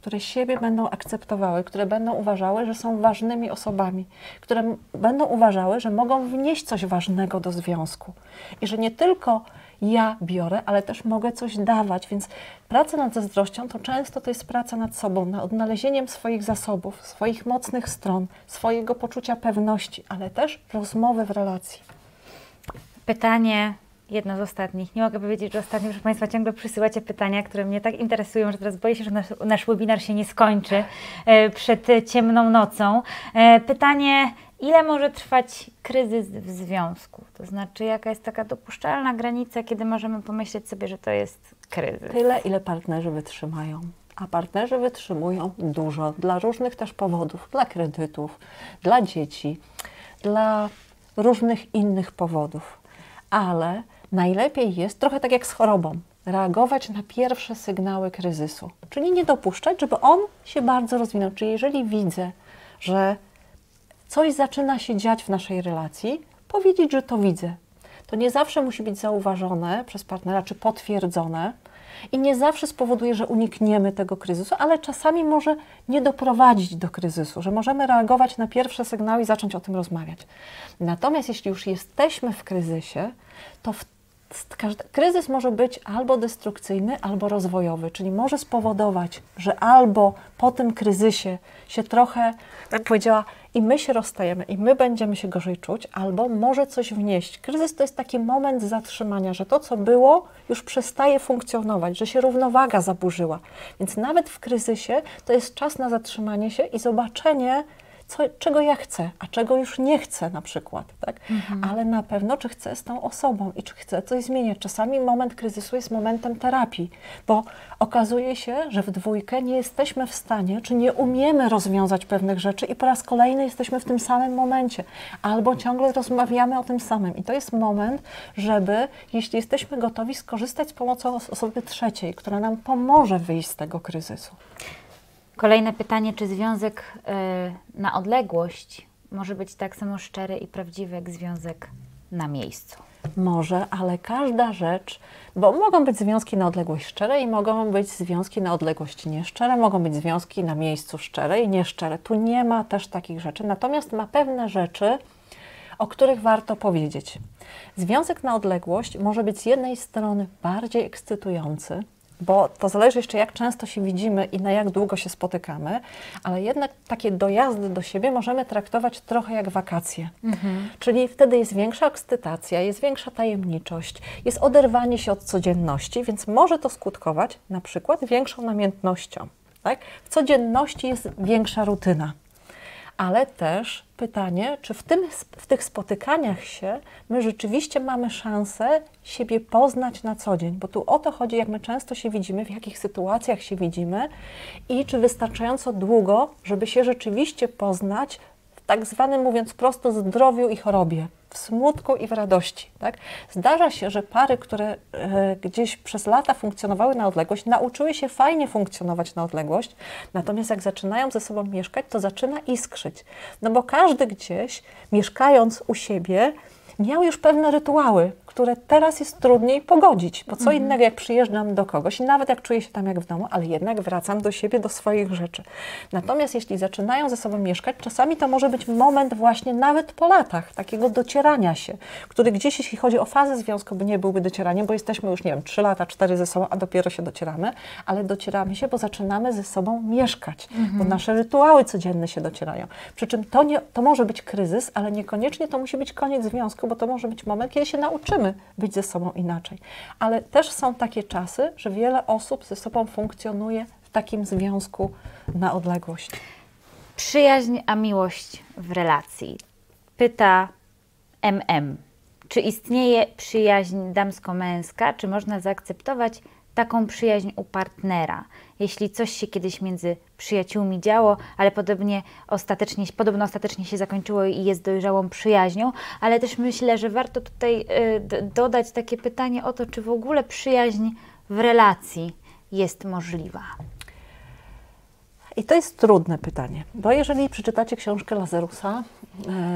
które siebie będą akceptowały, które będą uważały, że są ważnymi osobami, które będą uważały, że mogą wnieść coś ważnego do związku i że nie tylko ja biorę, ale też mogę coś dawać, więc praca nad zazdrością to często to jest praca nad sobą, nad odnalezieniem swoich zasobów, swoich mocnych stron, swojego poczucia pewności, ale też rozmowy w relacji. Pytanie jedno z ostatnich. Nie mogę powiedzieć, że ostatnio, proszę Państwa, ciągle przysyłacie pytania, które mnie tak interesują, że teraz boję się, że nasz, nasz webinar się nie skończy e, przed ciemną nocą. E, pytanie, ile może trwać kryzys w związku? To znaczy, jaka jest taka dopuszczalna granica, kiedy możemy pomyśleć sobie, że to jest kryzys? Tyle, ile partnerzy wytrzymają. A partnerzy wytrzymują dużo dla różnych też powodów, dla kredytów, dla dzieci, dla różnych innych powodów. Ale najlepiej jest, trochę tak jak z chorobą, reagować na pierwsze sygnały kryzysu. Czyli nie dopuszczać, żeby on się bardzo rozwinął. Czyli jeżeli widzę, że coś zaczyna się dziać w naszej relacji, powiedzieć, że to widzę. To nie zawsze musi być zauważone przez partnera czy potwierdzone i nie zawsze spowoduje, że unikniemy tego kryzysu, ale czasami może nie doprowadzić do kryzysu, że możemy reagować na pierwsze sygnały i zacząć o tym rozmawiać. Natomiast jeśli już jesteśmy w kryzysie, to w kryzys może być albo destrukcyjny, albo rozwojowy, czyli może spowodować, że albo po tym kryzysie się trochę, tak powiedziała, i my się rozstajemy, i my będziemy się gorzej czuć, albo może coś wnieść. Kryzys to jest taki moment zatrzymania, że to, co było, już przestaje funkcjonować, że się równowaga zaburzyła. Więc nawet w kryzysie to jest czas na zatrzymanie się i zobaczenie, co, czego ja chcę, a czego już nie chcę na przykład, tak? Mhm. Ale na pewno, czy chcę z tą osobą i czy chcę coś zmieniać. Czasami moment kryzysu jest momentem terapii, bo okazuje się, że w dwójkę nie jesteśmy w stanie, czy nie umiemy rozwiązać pewnych rzeczy i po raz kolejny jesteśmy w tym samym momencie, albo ciągle rozmawiamy o tym samym. I to jest moment, żeby, jeśli jesteśmy gotowi, skorzystać z pomocą osoby trzeciej, która nam pomoże wyjść z tego kryzysu. Kolejne pytanie, czy związek y, na odległość może być tak samo szczery i prawdziwy jak związek na miejscu? Może, ale każda rzecz, bo mogą być związki na odległość szczere i mogą być związki na odległość nieszczere, mogą być związki na miejscu szczere i nieszczere. Tu nie ma też takich rzeczy, natomiast ma pewne rzeczy, o których warto powiedzieć. Związek na odległość może być z jednej strony bardziej ekscytujący, bo to zależy jeszcze, jak często się widzimy i na jak długo się spotykamy, ale jednak takie dojazdy do siebie możemy traktować trochę jak wakacje. Mhm. Czyli wtedy jest większa ekscytacja, jest większa tajemniczość, jest oderwanie się od codzienności, więc może to skutkować na przykład większą namiętnością. Tak? W codzienności jest większa rutyna ale też pytanie, czy w, tym, w tych spotykaniach się my rzeczywiście mamy szansę siebie poznać na co dzień, bo tu o to chodzi, jak my często się widzimy, w jakich sytuacjach się widzimy i czy wystarczająco długo, żeby się rzeczywiście poznać w tak zwanym, mówiąc prosto, zdrowiu i chorobie w smutku i w radości. Tak? Zdarza się, że pary, które e, gdzieś przez lata funkcjonowały na odległość, nauczyły się fajnie funkcjonować na odległość, natomiast jak zaczynają ze sobą mieszkać, to zaczyna iskrzyć. No bo każdy gdzieś, mieszkając u siebie, miał już pewne rytuały, które teraz jest trudniej pogodzić, bo co mhm. innego jak przyjeżdżam do kogoś i nawet jak czuję się tam jak w domu, ale jednak wracam do siebie, do swoich rzeczy. Natomiast jeśli zaczynają ze sobą mieszkać, czasami to może być moment właśnie nawet po latach takiego docierania się, który gdzieś jeśli chodzi o fazę związku, by nie byłby docieraniem, bo jesteśmy już, nie wiem, trzy lata, cztery ze sobą, a dopiero się docieramy, ale docieramy się, bo zaczynamy ze sobą mieszkać, mhm. bo nasze rytuały codzienne się docierają. Przy czym to, nie, to może być kryzys, ale niekoniecznie to musi być koniec związku, bo to może być moment, kiedy się nauczymy być ze sobą inaczej. Ale też są takie czasy, że wiele osób ze sobą funkcjonuje w takim związku na odległość. Przyjaźń a miłość w relacji. Pyta MM. Czy istnieje przyjaźń damsko-męska? Czy można zaakceptować taką przyjaźń u partnera? jeśli coś się kiedyś między przyjaciółmi działo, ale podobnie ostatecznie, podobno ostatecznie się zakończyło i jest dojrzałą przyjaźnią, ale też myślę, że warto tutaj y, dodać takie pytanie o to, czy w ogóle przyjaźń w relacji jest możliwa. I to jest trudne pytanie, bo jeżeli przeczytacie książkę Lazarusa,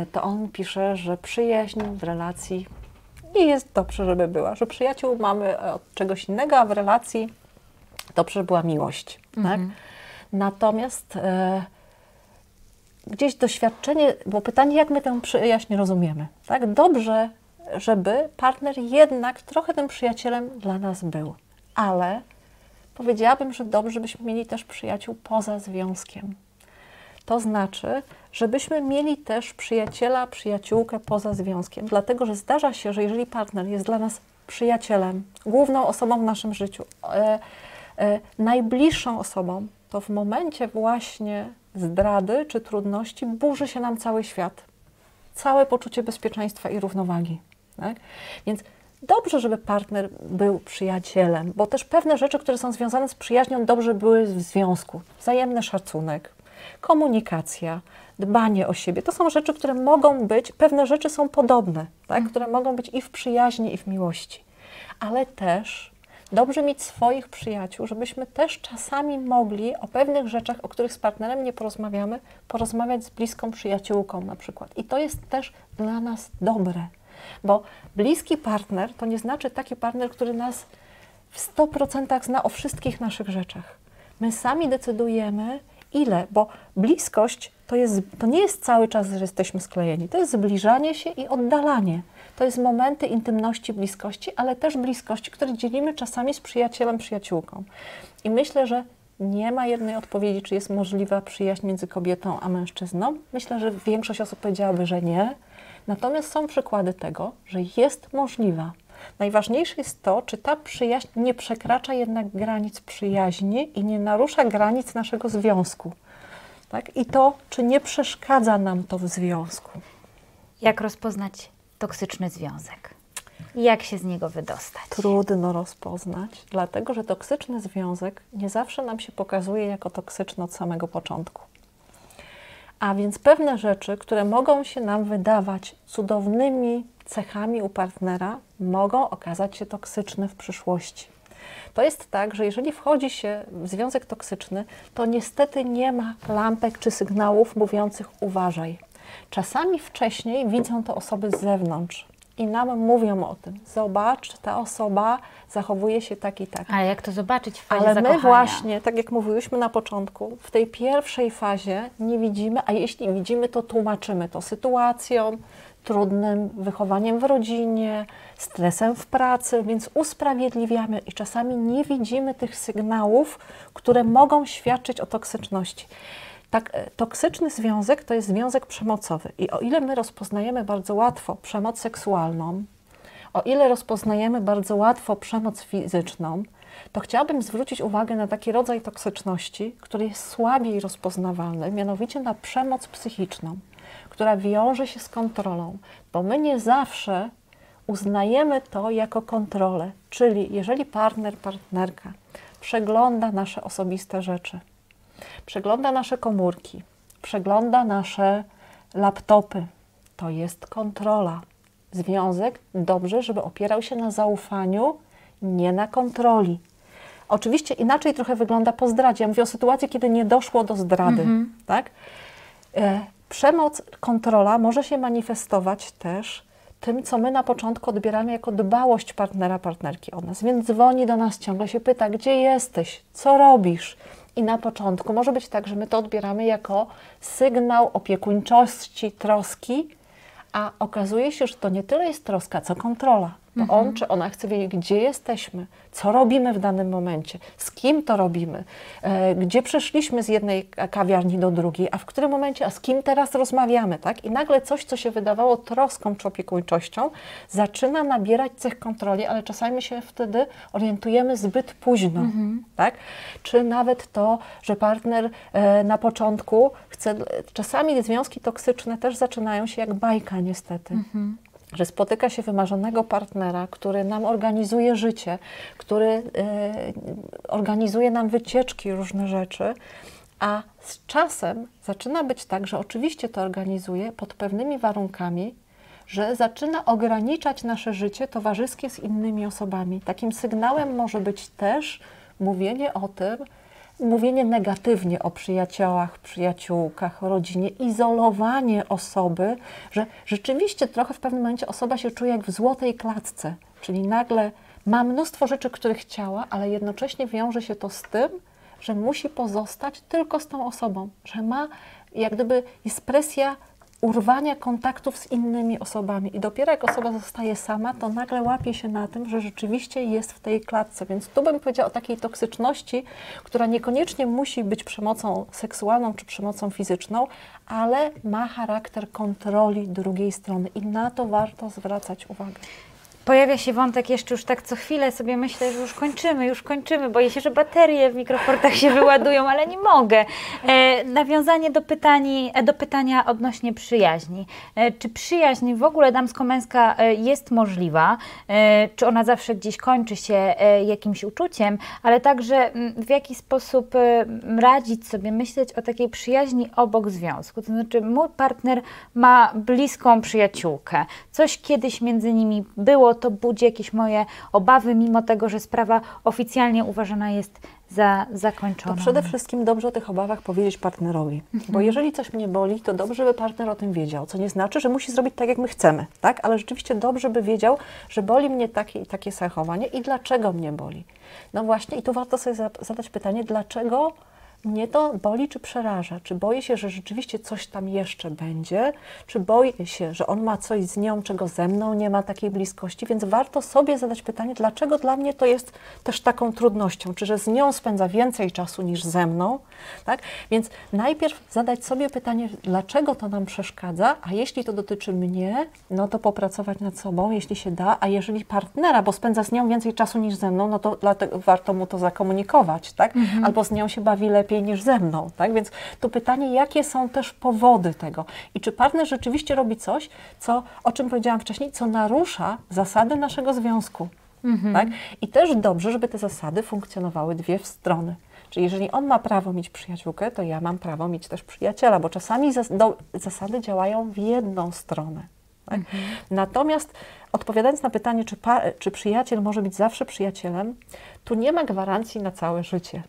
y, to on pisze, że przyjaźń w relacji nie jest dobrze, żeby była, że przyjaciół mamy od czegoś innego, a w relacji dobrze była miłość. Tak? Mhm. Tak? Natomiast e, gdzieś doświadczenie, bo pytanie, jak my tę przyjaźń rozumiemy. Tak? Dobrze żeby partner jednak trochę tym przyjacielem dla nas był. Ale powiedziałabym, że dobrze byśmy mieli też przyjaciół poza związkiem. To znaczy, żebyśmy mieli też przyjaciela, przyjaciółkę poza związkiem, dlatego że zdarza się, że jeżeli partner jest dla nas przyjacielem, główną osobą w naszym życiu, e, e, najbliższą osobą, to w momencie właśnie zdrady czy trudności burzy się nam cały świat, całe poczucie bezpieczeństwa i równowagi. Tak? Więc dobrze, żeby partner był przyjacielem, bo też pewne rzeczy, które są związane z przyjaźnią, dobrze były w związku. Wzajemny szacunek, komunikacja, dbanie o siebie. To są rzeczy, które mogą być, pewne rzeczy są podobne, tak? Mhm. które mogą być i w przyjaźni, i w miłości. Ale też dobrze mieć swoich przyjaciół, żebyśmy też czasami mogli o pewnych rzeczach, o których z partnerem nie porozmawiamy, porozmawiać z bliską przyjaciółką na przykład. I to jest też dla nas dobre, bo bliski partner to nie znaczy taki partner, który nas w 100% zna o wszystkich naszych rzeczach. My sami decydujemy, ile, bo bliskość to, jest, to nie jest cały czas, że jesteśmy sklejeni. To jest zbliżanie się i oddalanie. To jest momenty intymności, bliskości, ale też bliskości, które dzielimy czasami z przyjacielem, przyjaciółką. I myślę, że nie ma jednej odpowiedzi, czy jest możliwa przyjaźń między kobietą a mężczyzną. Myślę, że większość osób powiedziałaby, że nie. Natomiast są przykłady tego, że jest możliwa. Najważniejsze jest to, czy ta przyjaźń nie przekracza jednak granic przyjaźni i nie narusza granic naszego związku. Tak? I to, czy nie przeszkadza nam to w związku. Jak rozpoznać toksyczny związek? Jak się z niego wydostać? Trudno rozpoznać, dlatego że toksyczny związek nie zawsze nam się pokazuje jako toksyczny od samego początku. A więc pewne rzeczy, które mogą się nam wydawać cudownymi cechami u partnera, mogą okazać się toksyczne w przyszłości. To jest tak, że jeżeli wchodzi się w związek toksyczny, to niestety nie ma lampek czy sygnałów mówiących uważaj. Czasami wcześniej widzą to osoby z zewnątrz i nam mówią o tym. Zobacz, ta osoba zachowuje się tak i tak. Ale jak to zobaczyć w fazie Ale zakochania? my właśnie, tak jak mówiłyśmy na początku, w tej pierwszej fazie nie widzimy, a jeśli widzimy, to tłumaczymy to sytuacją, trudnym wychowaniem w rodzinie, stresem w pracy, więc usprawiedliwiamy i czasami nie widzimy tych sygnałów, które mogą świadczyć o toksyczności. Tak, e, toksyczny związek to jest związek przemocowy. I o ile my rozpoznajemy bardzo łatwo przemoc seksualną, o ile rozpoznajemy bardzo łatwo przemoc fizyczną, to chciałabym zwrócić uwagę na taki rodzaj toksyczności, który jest słabiej rozpoznawalny, mianowicie na przemoc psychiczną, która wiąże się z kontrolą, bo my nie zawsze uznajemy to jako kontrolę. Czyli jeżeli partner, partnerka przegląda nasze osobiste rzeczy, przegląda nasze komórki, przegląda nasze laptopy. To jest kontrola. Związek dobrze, żeby opierał się na zaufaniu, nie na kontroli. Oczywiście inaczej trochę wygląda po zdradzie. Ja mówię o sytuacji, kiedy nie doszło do zdrady. Mhm. Tak? Przemoc, kontrola może się manifestować też tym, co my na początku odbieramy jako dbałość partnera, partnerki o nas. Więc dzwoni do nas ciągle, się pyta, gdzie jesteś, co robisz, i na początku może być tak, że my to odbieramy jako sygnał opiekuńczości, troski, a okazuje się, że to nie tyle jest troska, co kontrola. Bo mhm. on czy ona chce wiedzieć, gdzie jesteśmy, co robimy w danym momencie, z kim to robimy, e, gdzie przeszliśmy z jednej kawiarni do drugiej, a w którym momencie, a z kim teraz rozmawiamy, tak? I nagle coś, co się wydawało troską czy opiekuńczością, zaczyna nabierać cech kontroli, ale czasami się wtedy orientujemy zbyt późno, mhm. tak? Czy nawet to, że partner e, na początku chce, czasami związki toksyczne też zaczynają się jak bajka niestety. Mhm że spotyka się wymarzonego partnera, który nam organizuje życie, który y, organizuje nam wycieczki, różne rzeczy, a z czasem zaczyna być tak, że oczywiście to organizuje pod pewnymi warunkami, że zaczyna ograniczać nasze życie towarzyskie z innymi osobami. Takim sygnałem może być też mówienie o tym, mówienie negatywnie o przyjaciołach, przyjaciółkach, rodzinie, izolowanie osoby, że rzeczywiście trochę w pewnym momencie osoba się czuje jak w złotej klatce, czyli nagle ma mnóstwo rzeczy, które chciała, ale jednocześnie wiąże się to z tym, że musi pozostać tylko z tą osobą, że ma, jak gdyby jest presja urwania kontaktów z innymi osobami. I dopiero jak osoba zostaje sama, to nagle łapie się na tym, że rzeczywiście jest w tej klatce. Więc tu bym powiedziała o takiej toksyczności, która niekoniecznie musi być przemocą seksualną czy przemocą fizyczną, ale ma charakter kontroli drugiej strony i na to warto zwracać uwagę. Pojawia się wątek jeszcze już tak co chwilę sobie myślę, że już kończymy, już kończymy. Boję się, że baterie w mikroportach się wyładują, ale nie mogę. E, nawiązanie do, pytani, e, do pytania odnośnie przyjaźni. E, czy przyjaźń w ogóle damsko-męska e, jest możliwa? E, czy ona zawsze gdzieś kończy się e, jakimś uczuciem? Ale także w jaki sposób radzić sobie, myśleć o takiej przyjaźni obok związku? To znaczy mój partner ma bliską przyjaciółkę. Coś kiedyś między nimi było, to budzi jakieś moje obawy, mimo tego, że sprawa oficjalnie uważana jest za zakończoną. To przede wszystkim dobrze o tych obawach powiedzieć partnerowi. Mhm. Bo jeżeli coś mnie boli, to dobrze, by partner o tym wiedział. Co nie znaczy, że musi zrobić tak, jak my chcemy, tak? Ale rzeczywiście dobrze by wiedział, że boli mnie takie i takie zachowanie i dlaczego mnie boli. No właśnie, i tu warto sobie zadać pytanie, dlaczego mnie to boli czy przeraża? Czy boję się, że rzeczywiście coś tam jeszcze będzie? Czy boję się, że on ma coś z nią, czego ze mną nie ma takiej bliskości? Więc warto sobie zadać pytanie, dlaczego dla mnie to jest też taką trudnością? Czy że z nią spędza więcej czasu niż ze mną? Tak? Więc najpierw zadać sobie pytanie, dlaczego to nam przeszkadza, a jeśli to dotyczy mnie, no to popracować nad sobą, jeśli się da, a jeżeli partnera, bo spędza z nią więcej czasu niż ze mną, no to dlatego warto mu to zakomunikować, tak? Mhm. Albo z nią się bawi lepiej lepiej niż ze mną, tak? Więc to pytanie, jakie są też powody tego i czy partner rzeczywiście robi coś, co, o czym powiedziałam wcześniej, co narusza zasady naszego związku, mhm. tak? I też dobrze, żeby te zasady funkcjonowały dwie w strony. Czyli jeżeli on ma prawo mieć przyjaciółkę, to ja mam prawo mieć też przyjaciela, bo czasami zas do, zasady działają w jedną stronę. Tak? Mhm. Natomiast odpowiadając na pytanie, czy, czy przyjaciel może być zawsze przyjacielem, tu nie ma gwarancji na całe życie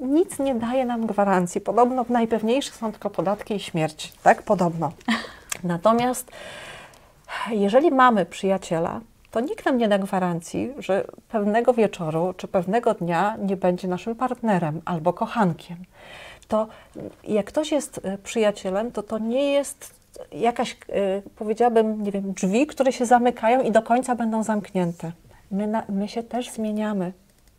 nic nie daje nam gwarancji. Podobno najpewniejszych są tylko podatki i śmierć, tak? Podobno. Natomiast jeżeli mamy przyjaciela, to nikt nam nie da gwarancji, że pewnego wieczoru czy pewnego dnia nie będzie naszym partnerem albo kochankiem. To jak ktoś jest e, przyjacielem, to to nie jest jakaś, e, powiedziałabym, nie wiem, drzwi, które się zamykają i do końca będą zamknięte. My, na, my się też zmieniamy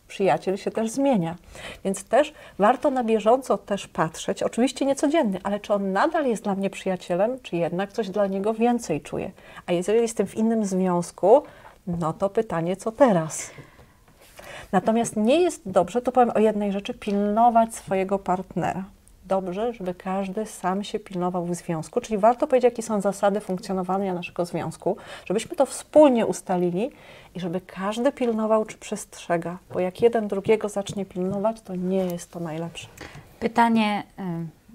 przyjaciel się też zmienia. Więc też warto na bieżąco też patrzeć, oczywiście niecodziennie, ale czy on nadal jest dla mnie przyjacielem, czy jednak coś dla niego więcej czuje. A jeżeli jestem w innym związku, no to pytanie, co teraz? Natomiast nie jest dobrze, tu powiem o jednej rzeczy, pilnować swojego partnera dobrze, żeby każdy sam się pilnował w związku, czyli warto powiedzieć, jakie są zasady funkcjonowania naszego związku, żebyśmy to wspólnie ustalili i żeby każdy pilnował, czy przestrzega, bo jak jeden drugiego zacznie pilnować, to nie jest to najlepsze. Pytanie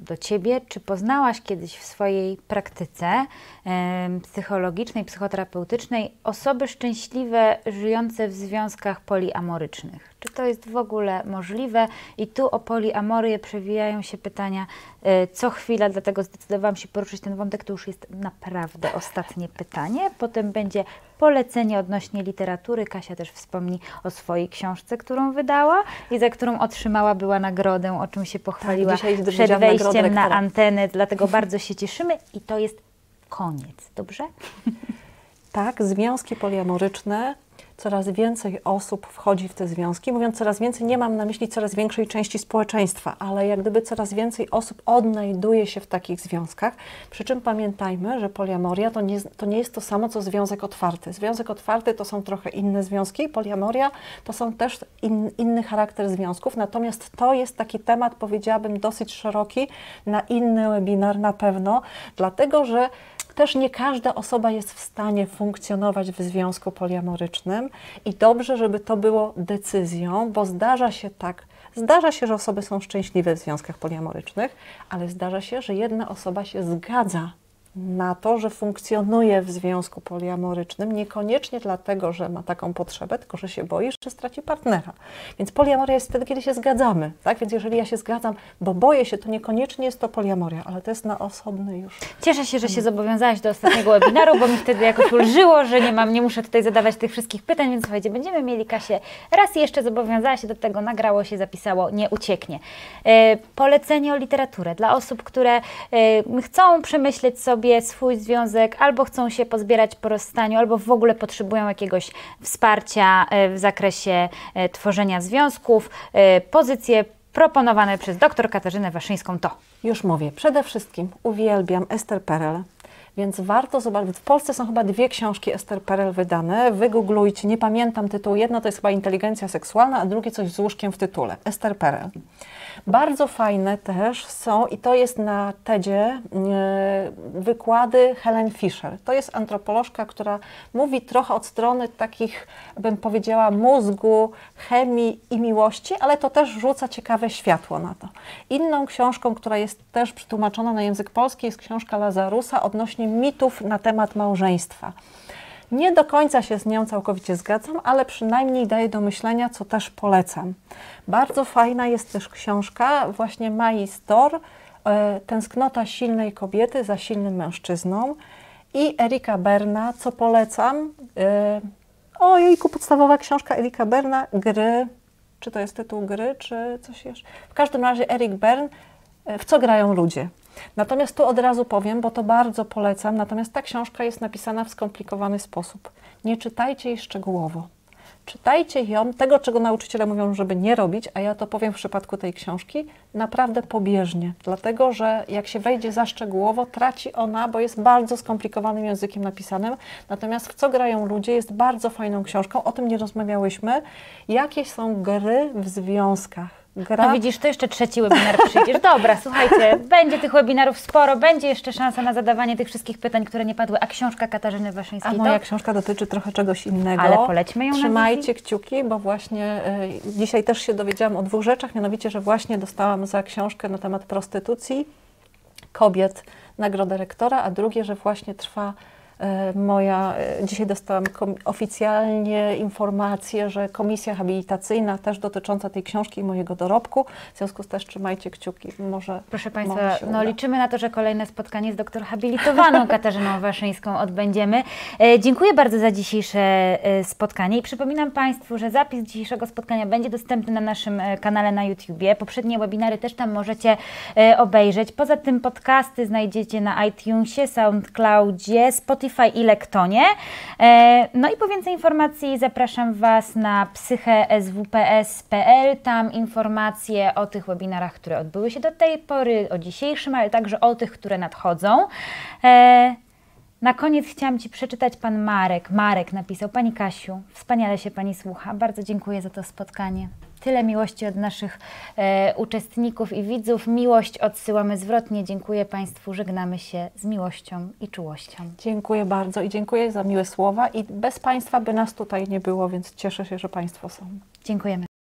do Ciebie. Czy poznałaś kiedyś w swojej praktyce psychologicznej, psychoterapeutycznej osoby szczęśliwe żyjące w związkach poliamorycznych? Czy to jest w ogóle możliwe? I tu o poliamorię przewijają się pytania e, co chwila, dlatego zdecydowałam się poruszyć ten wątek. To już jest naprawdę ostatnie pytanie. Potem będzie polecenie odnośnie literatury. Kasia też wspomni o swojej książce, którą wydała i za którą otrzymała była nagrodę, o czym się pochwaliła tak, przed wejściem na antenę. Dlatego bardzo się cieszymy i to jest koniec. Dobrze? Tak, związki poliamoryczne coraz więcej osób wchodzi w te związki. Mówiąc coraz więcej, nie mam na myśli coraz większej części społeczeństwa, ale jak gdyby coraz więcej osób odnajduje się w takich związkach. Przy czym pamiętajmy, że poliamoria to nie, to nie jest to samo, co związek otwarty. Związek otwarty to są trochę inne związki, poliamoria to są też in, inny charakter związków, natomiast to jest taki temat, powiedziałabym, dosyć szeroki, na inny webinar na pewno, dlatego że też nie każda osoba jest w stanie funkcjonować w związku poliamorycznym i dobrze, żeby to było decyzją, bo zdarza się tak, zdarza się, że osoby są szczęśliwe w związkach poliamorycznych, ale zdarza się, że jedna osoba się zgadza na to, że funkcjonuje w związku poliamorycznym, niekoniecznie dlatego, że ma taką potrzebę, tylko że się boi, że straci partnera. Więc poliamoria jest wtedy, kiedy się zgadzamy. Tak? Więc jeżeli ja się zgadzam, bo boję się, to niekoniecznie jest to poliamoria, ale to jest na osobny już. Cieszę się, że się zobowiązałaś do ostatniego webinaru, bo mi wtedy jakoś ulżyło, że nie mam, nie muszę tutaj zadawać tych wszystkich pytań, więc słuchajcie, będziemy mieli Kasię raz jeszcze zobowiązała się do tego, nagrało się, zapisało, nie ucieknie. E, polecenie o literaturę dla osób, które e, chcą przemyśleć sobie sobie swój związek, albo chcą się pozbierać po rozstaniu, albo w ogóle potrzebują jakiegoś wsparcia e, w zakresie e, tworzenia związków. E, Pozycje proponowane przez dr Katarzynę Waszyńską to Już mówię, przede wszystkim uwielbiam Ester Perel, więc warto zobaczyć. W Polsce są chyba dwie książki Ester Perel wydane. Wygooglujcie, nie pamiętam tytułu. Jedno to jest chyba Inteligencja seksualna, a drugie coś z łóżkiem w tytule. Ester Perel. Bardzo fajne też są, i to jest na TEDzie, yy, wykłady Helen Fisher. To jest antropolożka, która mówi trochę od strony takich, bym powiedziała, mózgu, chemii i miłości, ale to też rzuca ciekawe światło na to. Inną książką, która jest też przetłumaczona na język polski, jest książka Lazarusa odnośnie mitów na temat małżeństwa. Nie do końca się z nią całkowicie zgadzam, ale przynajmniej daje do myślenia, co też polecam. Bardzo fajna jest też książka właśnie Mai Stor, e, Tęsknota silnej kobiety za silnym mężczyzną i Erika Berna, co polecam. E, Ojejku, podstawowa książka Erika Berna, Gry, czy to jest tytuł gry, czy coś jeszcze? W każdym razie Erik Bern, e, W co grają ludzie. Natomiast tu od razu powiem, bo to bardzo polecam, natomiast ta książka jest napisana w skomplikowany sposób. Nie czytajcie jej szczegółowo. Czytajcie ją, tego czego nauczyciele mówią, żeby nie robić, a ja to powiem w przypadku tej książki, naprawdę pobieżnie. Dlatego, że jak się wejdzie za szczegółowo, traci ona, bo jest bardzo skomplikowanym językiem napisanym. Natomiast w co grają ludzie jest bardzo fajną książką, o tym nie rozmawiałyśmy. Jakie są gry w związkach? Gra No widzisz, to jeszcze trzeci webinar przyjdziesz. Dobra, słuchajcie, będzie tych webinarów sporo, będzie jeszcze szansa na zadawanie tych wszystkich pytań, które nie padły, a książka Katarzyny A Waszyńskiej moja to? książka dotyczy trochę czegoś innego. Ale polećmy ją na Trzymajcie kciuki, bo właśnie y, dzisiaj też się dowiedziałam o dwóch rzeczach, mianowicie, że właśnie dostałam za książkę na temat prostytucji kobiet nagrodę rektora, a drugie, że właśnie trwa moja, y, dzisiaj dostałam oficjalnie informację, że komisja habilitacyjna też dotycząca tej książki i mojego dorobku, w związku z tym trzymajcie kciuki, może Proszę Państwa, no uda. liczymy na to, że kolejne spotkanie z doktor habilitowaną Katarzyną Waszyńską odbędziemy. E, dziękuję bardzo za dzisiejsze e, spotkanie i przypominam Państwu, że zapis dzisiejszego spotkania będzie dostępny na naszym e, kanale na YouTubie. Poprzednie webinary też tam możecie e, obejrzeć. Poza tym podcasty znajdziecie na iTunesie, SoundCloudzie, Spotify i Lektonie. E, no i po więcej informacji zapraszam Was na psycheswps.pl. Tam informacje o tych webinarach, które odbyły się do tej pory, o dzisiejszym, ale także o tych, które nadchodzą. Na koniec chciałam Ci przeczytać Pan Marek. Marek napisał, Pani Kasiu, wspaniale się Pani słucha. Bardzo dziękuję za to spotkanie. Tyle miłości od naszych e, uczestników i widzów. Miłość odsyłamy zwrotnie. Dziękuję Państwu. Żegnamy się z miłością i czułością. Dziękuję bardzo i dziękuję za miłe słowa i bez Państwa by nas tutaj nie było, więc cieszę się, że Państwo są. Dziękujemy.